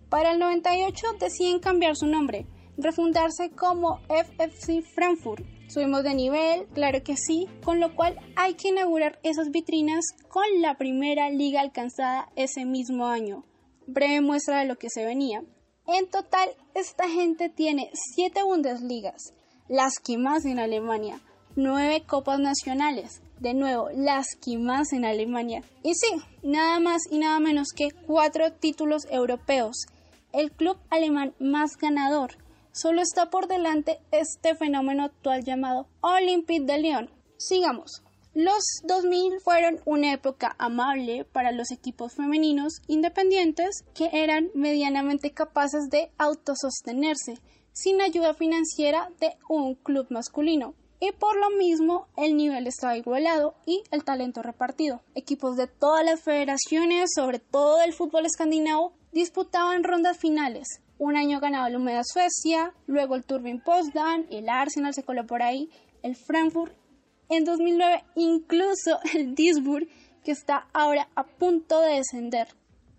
Para el 98 deciden cambiar su nombre, refundarse como FFC Frankfurt. Subimos de nivel, claro que sí, con lo cual hay que inaugurar esas vitrinas con la primera liga alcanzada ese mismo año. Breve muestra de lo que se venía. En total, esta gente tiene 7 Bundesligas, las que más en Alemania, 9 Copas Nacionales, de nuevo, las que más en Alemania. Y sí, nada más y nada menos que 4 títulos europeos. El club alemán más ganador. Solo está por delante este fenómeno actual llamado Olympique de Lyon. Sigamos. Los 2000 fueron una época amable para los equipos femeninos independientes que eran medianamente capaces de autosostenerse sin ayuda financiera de un club masculino. Y por lo mismo el nivel estaba igualado y el talento repartido. Equipos de todas las federaciones, sobre todo del fútbol escandinavo, disputaban rondas finales. Un año ganaba el Humeda Suecia, luego el Turbin Potsdam, el Arsenal se coló por ahí, el Frankfurt en 2009 incluso el Duisburg, que está ahora a punto de descender.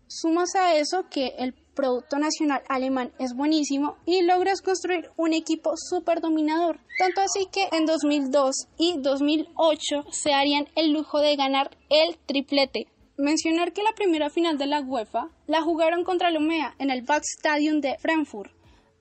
Sumas a eso que el Producto Nacional alemán es buenísimo y logras construir un equipo súper dominador. Tanto así que en 2002 y 2008 se harían el lujo de ganar el triplete. Mencionar que la primera final de la UEFA la jugaron contra el UMEA en el Stadium de Frankfurt.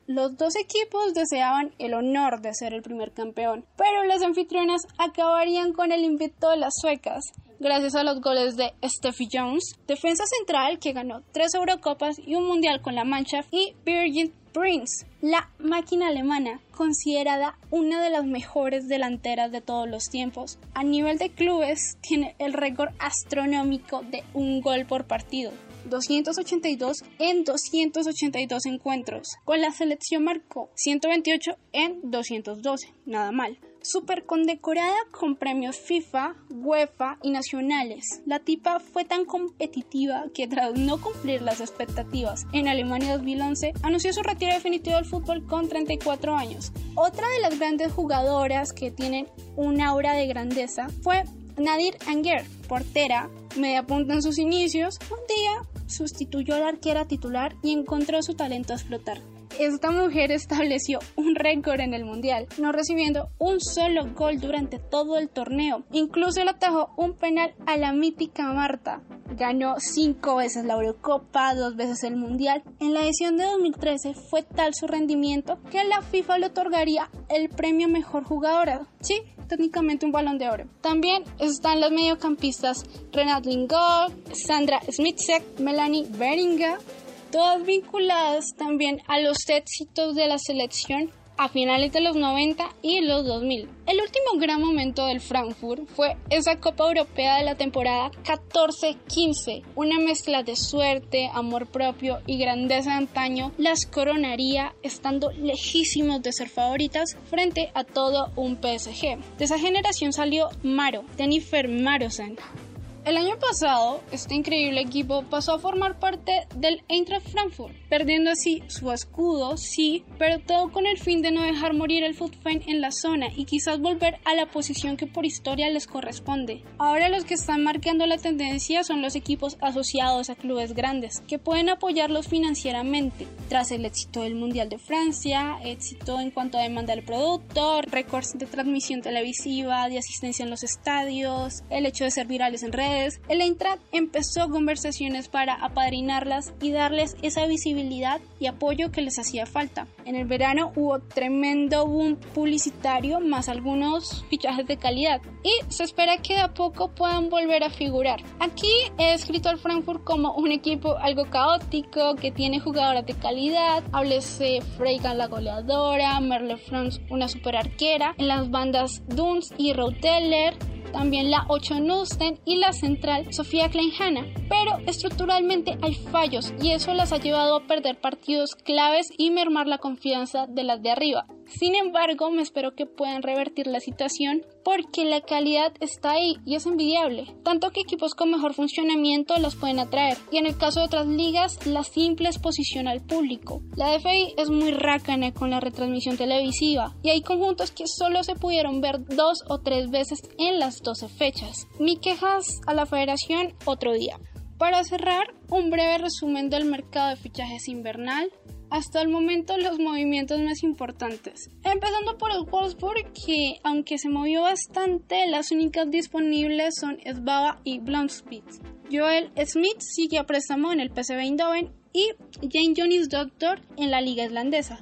Los dos equipos deseaban el honor de ser el primer campeón, pero las anfitrionas acabarían con el invicto de las suecas, gracias a los goles de Steffi Jones, defensa central que ganó tres Eurocopas y un Mundial con la Mancha, y Birgit Prince, la máquina alemana, considerada una de las mejores delanteras de todos los tiempos. A nivel de clubes, tiene el récord astronómico de un gol por partido. 282 en 282 encuentros. Con la selección marcó 128 en 212, nada mal. Super condecorada con premios FIFA, UEFA y nacionales. La tipa fue tan competitiva que tras no cumplir las expectativas en Alemania 2011, anunció su retiro definitivo del fútbol con 34 años. Otra de las grandes jugadoras que tienen un aura de grandeza fue Nadir Anger, portera, media punta en sus inicios, un día sustituyó a la arquera titular y encontró su talento a explotar. Esta mujer estableció un récord en el Mundial, no recibiendo un solo gol durante todo el torneo. Incluso le atajó un penal a la mítica Marta. Ganó cinco veces la Eurocopa, dos veces el Mundial. En la edición de 2013 fue tal su rendimiento que la FIFA le otorgaría el premio Mejor Jugadora. Sí, técnicamente un balón de oro. También están las mediocampistas Renat Lingard, Sandra Smitsek, Melanie Beringa, todas vinculadas también a los éxitos de la selección a finales de los 90 y los 2000. El último gran momento del Frankfurt fue esa Copa Europea de la temporada 14-15, una mezcla de suerte, amor propio y grandeza de antaño las coronaría estando lejísimos de ser favoritas frente a todo un PSG. De esa generación salió Maro, Jennifer Marosen, el año pasado, este increíble equipo pasó a formar parte del Eintracht Frankfurt, perdiendo así su escudo, sí, pero todo con el fin de no dejar morir el Futfen en la zona y quizás volver a la posición que por historia les corresponde. Ahora los que están marcando la tendencia son los equipos asociados a clubes grandes, que pueden apoyarlos financieramente, tras el éxito del Mundial de Francia, éxito en cuanto a demanda del producto, récords de transmisión televisiva, de asistencia en los estadios, el hecho de ser virales en redes, el Eintracht empezó conversaciones para apadrinarlas y darles esa visibilidad y apoyo que les hacía falta. En el verano hubo tremendo boom publicitario más algunos fichajes de calidad. Y se espera que de a poco puedan volver a figurar. Aquí he escrito al Frankfurt como un equipo algo caótico que tiene jugadoras de calidad, háblese Freigan la goleadora, Merle France una super arquera, en las bandas Duns y Routeller también la 8 Nusten y la central Sofía Kleinhana. Pero estructuralmente hay fallos y eso las ha llevado a perder partidos claves y mermar la confianza de las de arriba. Sin embargo, me espero que puedan revertir la situación porque la calidad está ahí y es envidiable, tanto que equipos con mejor funcionamiento las pueden atraer y en el caso de otras ligas la simple exposición al público. La DFI es muy rácana con la retransmisión televisiva y hay conjuntos que solo se pudieron ver dos o tres veces en las 12 fechas. Mi quejas a la federación otro día. Para cerrar, un breve resumen del mercado de fichajes invernal hasta el momento los movimientos más importantes. Empezando por el Wolfsburg, que aunque se movió bastante, las únicas disponibles son Sbaba y Blomspeed. Joel Smith sigue a préstamo en el PSV Eindhoven y Jane Jones Doctor en la liga islandesa.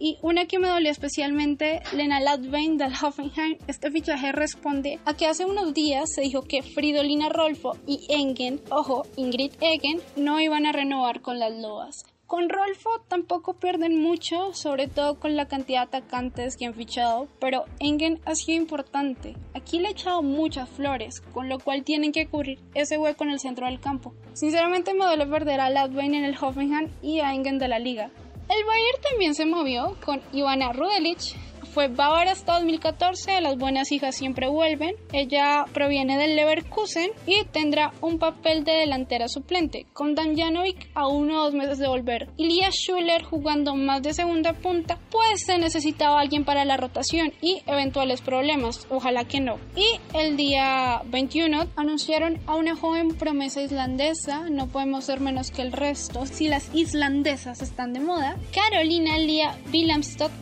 Y una que me dolió especialmente, Lena Ladvein del Hoffenheim. Este fichaje responde a que hace unos días se dijo que Fridolina Rolfo y Engen, ojo, Ingrid Egen, no iban a renovar con las Lobas. Con Rolfo tampoco pierden mucho, sobre todo con la cantidad de atacantes que han fichado, pero Engen ha sido importante. Aquí le he echado muchas flores, con lo cual tienen que cubrir ese hueco en el centro del campo. Sinceramente me duele perder a Ladvein en el Hoffenheim y a Engen de la liga. El Bayern también se movió con Ivana Rudelic, fue bávara hasta 2014, las buenas hijas siempre vuelven. Ella proviene del Leverkusen y tendrá un papel de delantera suplente, con Damjanovic a uno o dos meses de volver. Ilya Schuller jugando más de segunda punta, pues se necesitaba alguien para la rotación y eventuales problemas, ojalá que no. Y el día 21 anunciaron a una joven promesa islandesa, no podemos ser menos que el resto, si las islandesas están de moda. Carolina Lia Willemstad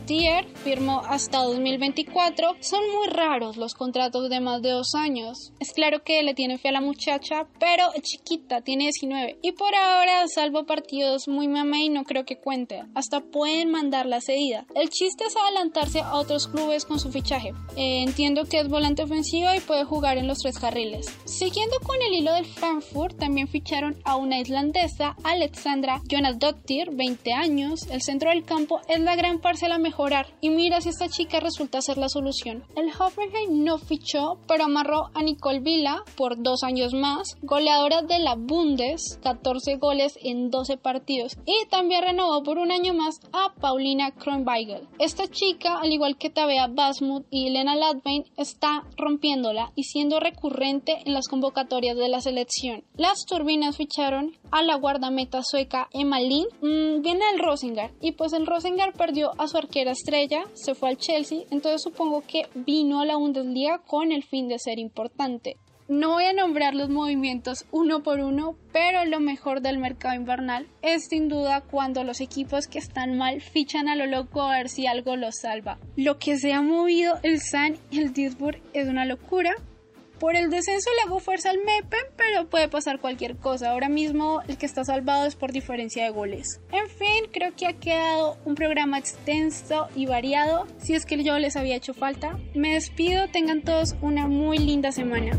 firmó a hasta 2024, son muy raros los contratos de más de dos años. Es claro que le tiene fe a la muchacha, pero chiquita, tiene 19. Y por ahora, salvo partidos muy mame y no creo que cuente. Hasta pueden mandarla cedida. El chiste es adelantarse a otros clubes con su fichaje. Eh, entiendo que es volante ofensiva y puede jugar en los tres carriles. Siguiendo con el hilo del Frankfurt, también ficharon a una islandesa, Alexandra Dottir, 20 años. El centro del campo es la gran parcela a mejorar. Y mira si chica resulta ser la solución. El Hoffenheim no fichó, pero amarró a Nicole Villa por dos años más, goleadora de la Bundes, 14 goles en 12 partidos. Y también renovó por un año más a Paulina Kronweigel. Esta chica, al igual que Tabea Basmuth y Elena Ladvein, está rompiéndola y siendo recurrente en las convocatorias de la selección. Las turbinas ficharon a la guardameta sueca Emma Lind, mm, viene el Rosinger y pues el Rosinger perdió a su arquera estrella, se fue al Chelsea, entonces supongo que vino a la Bundesliga con el fin de ser importante. No voy a nombrar los movimientos uno por uno, pero lo mejor del mercado invernal es sin duda cuando los equipos que están mal fichan a lo loco a ver si algo los salva. Lo que se ha movido el San y el Duisburg es una locura, por el descenso le hago fuerza al Mepen, pero puede pasar cualquier cosa. Ahora mismo el que está salvado es por diferencia de goles. En fin, creo que ha quedado un programa extenso y variado. Si es que yo les había hecho falta. Me despido, tengan todos una muy linda semana.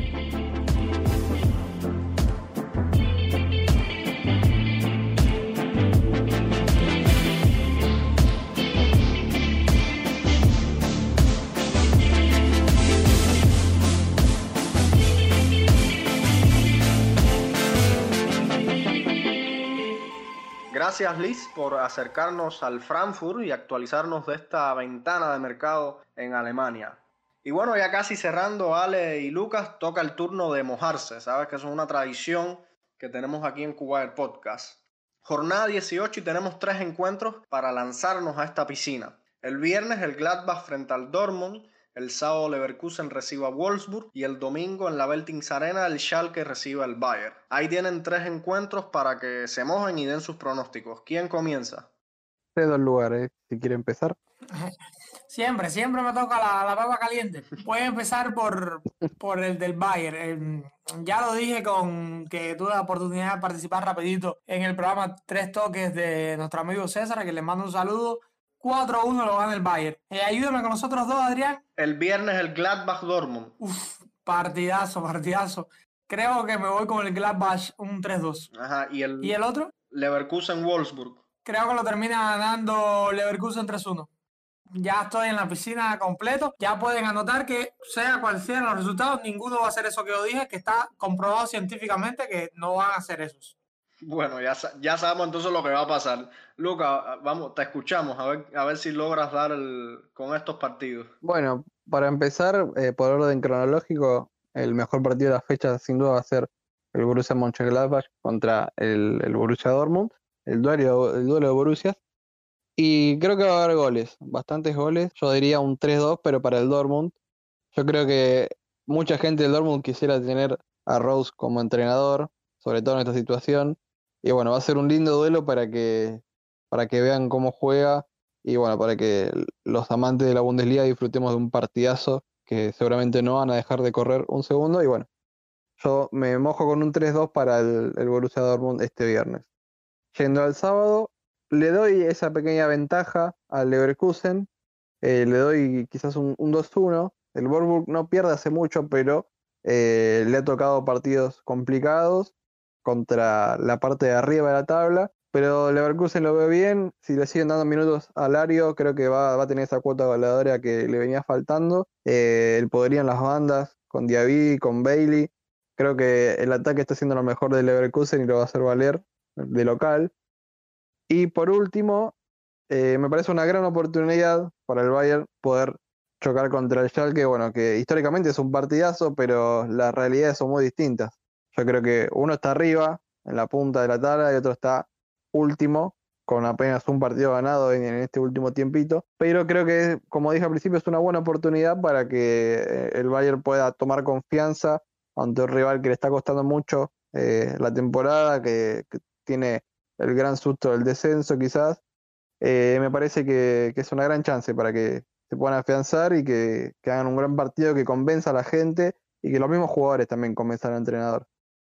Gracias Liz por acercarnos al Frankfurt y actualizarnos de esta ventana de mercado en Alemania. Y bueno, ya casi cerrando, Ale y Lucas, toca el turno de mojarse. Sabes que eso es una tradición que tenemos aquí en Cuba el podcast. Jornada 18 y tenemos tres encuentros para lanzarnos a esta piscina. El viernes el Gladbach frente al Dortmund, el sábado Leverkusen recibe a Wolfsburg y el domingo en la Beltings Arena el Schalke recibe al Bayern. Ahí tienen tres encuentros para que se mojen y den sus pronósticos. ¿Quién comienza? De dos lugares, si quiere empezar. Siempre, siempre me toca la, la papa caliente. Puede empezar por, por el del Bayern. ya lo dije con que tuve la oportunidad de participar rapidito en el programa Tres Toques de nuestro amigo César, que le mando un saludo. 4-1 lo gana el Bayern. Eh, ayúdame con nosotros dos, Adrián. El viernes el Gladbach Dortmund. Uf, partidazo, partidazo. Creo que me voy con el Gladbach un 3-2. Ajá, ¿y el, ¿y el otro? Leverkusen Wolfsburg. Creo que lo termina ganando Leverkusen 3-1. Ya estoy en la piscina completo. Ya pueden anotar que, sea cual sean los resultados, ninguno va a hacer eso que yo dije, que está comprobado científicamente que no van a hacer esos. Bueno, ya, ya sabemos entonces lo que va a pasar. Luca, vamos, te escuchamos, a ver, a ver si logras dar el, con estos partidos. Bueno, para empezar, eh, por orden cronológico, el mejor partido de la fecha sin duda va a ser el Borussia Mönchengladbach contra el, el Borussia Dortmund, el duelo, el duelo de Borussia. Y creo que va a haber goles, bastantes goles. Yo diría un 3-2, pero para el Dortmund. Yo creo que mucha gente del Dortmund quisiera tener a Rose como entrenador, sobre todo en esta situación. Y bueno, va a ser un lindo duelo para que, para que vean cómo juega y bueno, para que los amantes de la Bundesliga disfrutemos de un partidazo que seguramente no van a dejar de correr un segundo. Y bueno, yo me mojo con un 3-2 para el, el Borussia Dortmund este viernes. Yendo al sábado, le doy esa pequeña ventaja al Leverkusen. Eh, le doy quizás un, 2-1. El Borburg no pierde hace mucho, pero eh, le ha tocado partidos complicados contra la parte de arriba de la tabla. Pero Leverkusen lo ve bien. Si le siguen dando minutos a Lario, creo que va, a tener esa cuota goleadora que le venía faltando. Eh, el en las bandas, con Diaby, con Bailey. Creo que el ataque está siendo lo mejor de Leverkusen y lo va a hacer valer de local. Y por último, eh, me parece una gran oportunidad para el Bayern poder chocar contra el Schalke, bueno, que históricamente es un partidazo, pero las realidades son muy distintas. Yo creo que uno está arriba, en la punta de la tabla, y otro está último, con apenas un partido ganado en, este último tiempito. Pero creo que, como dije al principio, es una buena oportunidad para que eh, el Bayern pueda tomar confianza ante un rival que le está costando mucho eh, la temporada, que, tiene el gran susto del descenso quizás. Eh, me parece que, es una gran chance para que se puedan afianzar y que, que hagan un gran partido que convenza a la gente y que los mismos jugadores también convenzan al entrenador.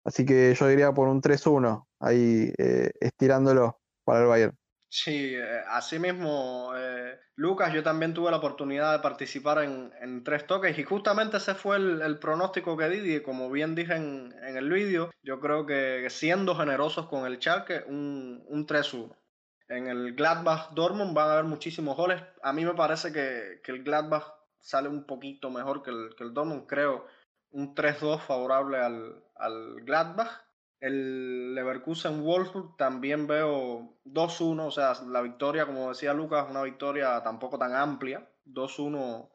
Así que yo diría por un 3-1, ahí eh, estirándolo para el Bayern. Sí, eh, así mismo, eh, Lucas, yo también tuve la oportunidad de participar en, en tres toques y justamente ese fue el, pronóstico que di y como bien dije en, en el vídeo, yo creo que siendo generosos con el Schalke, un, un 3-1. En el Gladbach Dortmund van a haber muchísimos goles. A mí me parece que, que el Gladbach sale un poquito mejor que el, que el Dortmund, creo un 3-2 favorable al, al Gladbach. El Leverkusen Wolfsburg también veo 2-1, o sea, la victoria, como decía Lucas, una victoria tampoco tan amplia, 2-1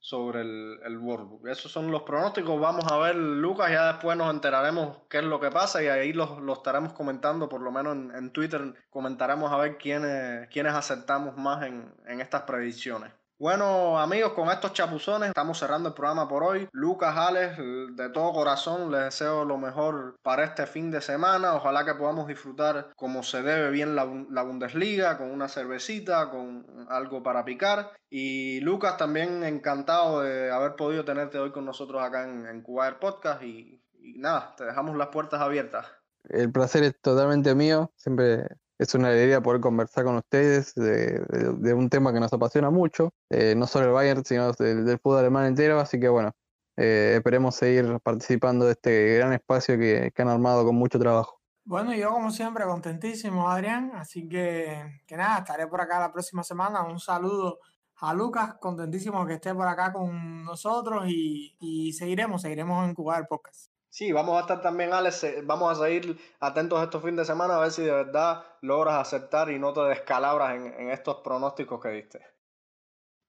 sobre el, el. Esos son los pronósticos, vamos a ver, Lucas, ya después nos enteraremos qué es lo que pasa y ahí lo, lo estaremos comentando, por lo menos en, en, Twitter, comentaremos a ver quiénes, quiénes aceptamos más en, en estas predicciones. Bueno, amigos, con estos chapuzones estamos cerrando el programa por hoy. Lucas, Alex, de todo corazón les deseo lo mejor para este fin de semana. Ojalá que podamos disfrutar como se debe bien la, la Bundesliga, con una cervecita, con algo para picar. Y Lucas, también encantado de haber podido tenerte hoy con nosotros acá en, en Cuba Podcast. Y, y nada, te dejamos las puertas abiertas. El placer es totalmente mío. Siempre es una alegría poder conversar con ustedes de, un tema que nos apasiona mucho, eh, no solo el Bayern, sino del, fútbol alemán entero, así que bueno, eh, esperemos seguir participando de este gran espacio que, han armado con mucho trabajo. Bueno, yo como siempre contentísimo, Adrián, así que, que nada, estaré por acá la próxima semana. Un saludo a Lucas, contentísimo que esté por acá con nosotros y, y seguiremos, seguiremos en Cuba el podcast. Sí, vamos a estar también, Alex, vamos a seguir atentos estos fines de semana a ver si de verdad logras aceptar y no te descalabras en, en estos pronósticos que diste.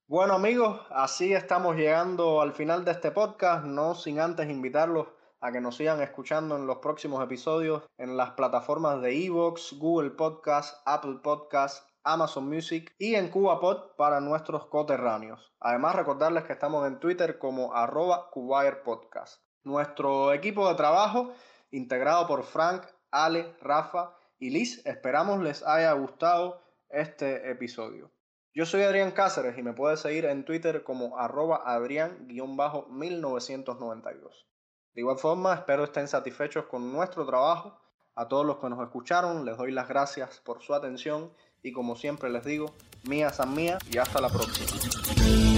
Bueno amigos, así estamos llegando al final de este podcast, no sin antes invitarlos a que nos sigan escuchando en los próximos episodios en las plataformas de Evox, Google Podcast, Apple Podcast, Amazon Music y en CubaPod para nuestros coterráneos. Además recordarles que estamos en Twitter como arroba Podcast. Nuestro equipo de trabajo, integrado por Frank, Ale, Rafa y Liz, esperamos les haya gustado este episodio. Yo soy Adrián Cáceres y me puedes seguir en Twitter como arroba adrián-1992. De igual forma, espero estén satisfechos con nuestro trabajo. A todos los que nos escucharon, les doy las gracias por su atención y como siempre les digo, mía san mía y hasta la próxima.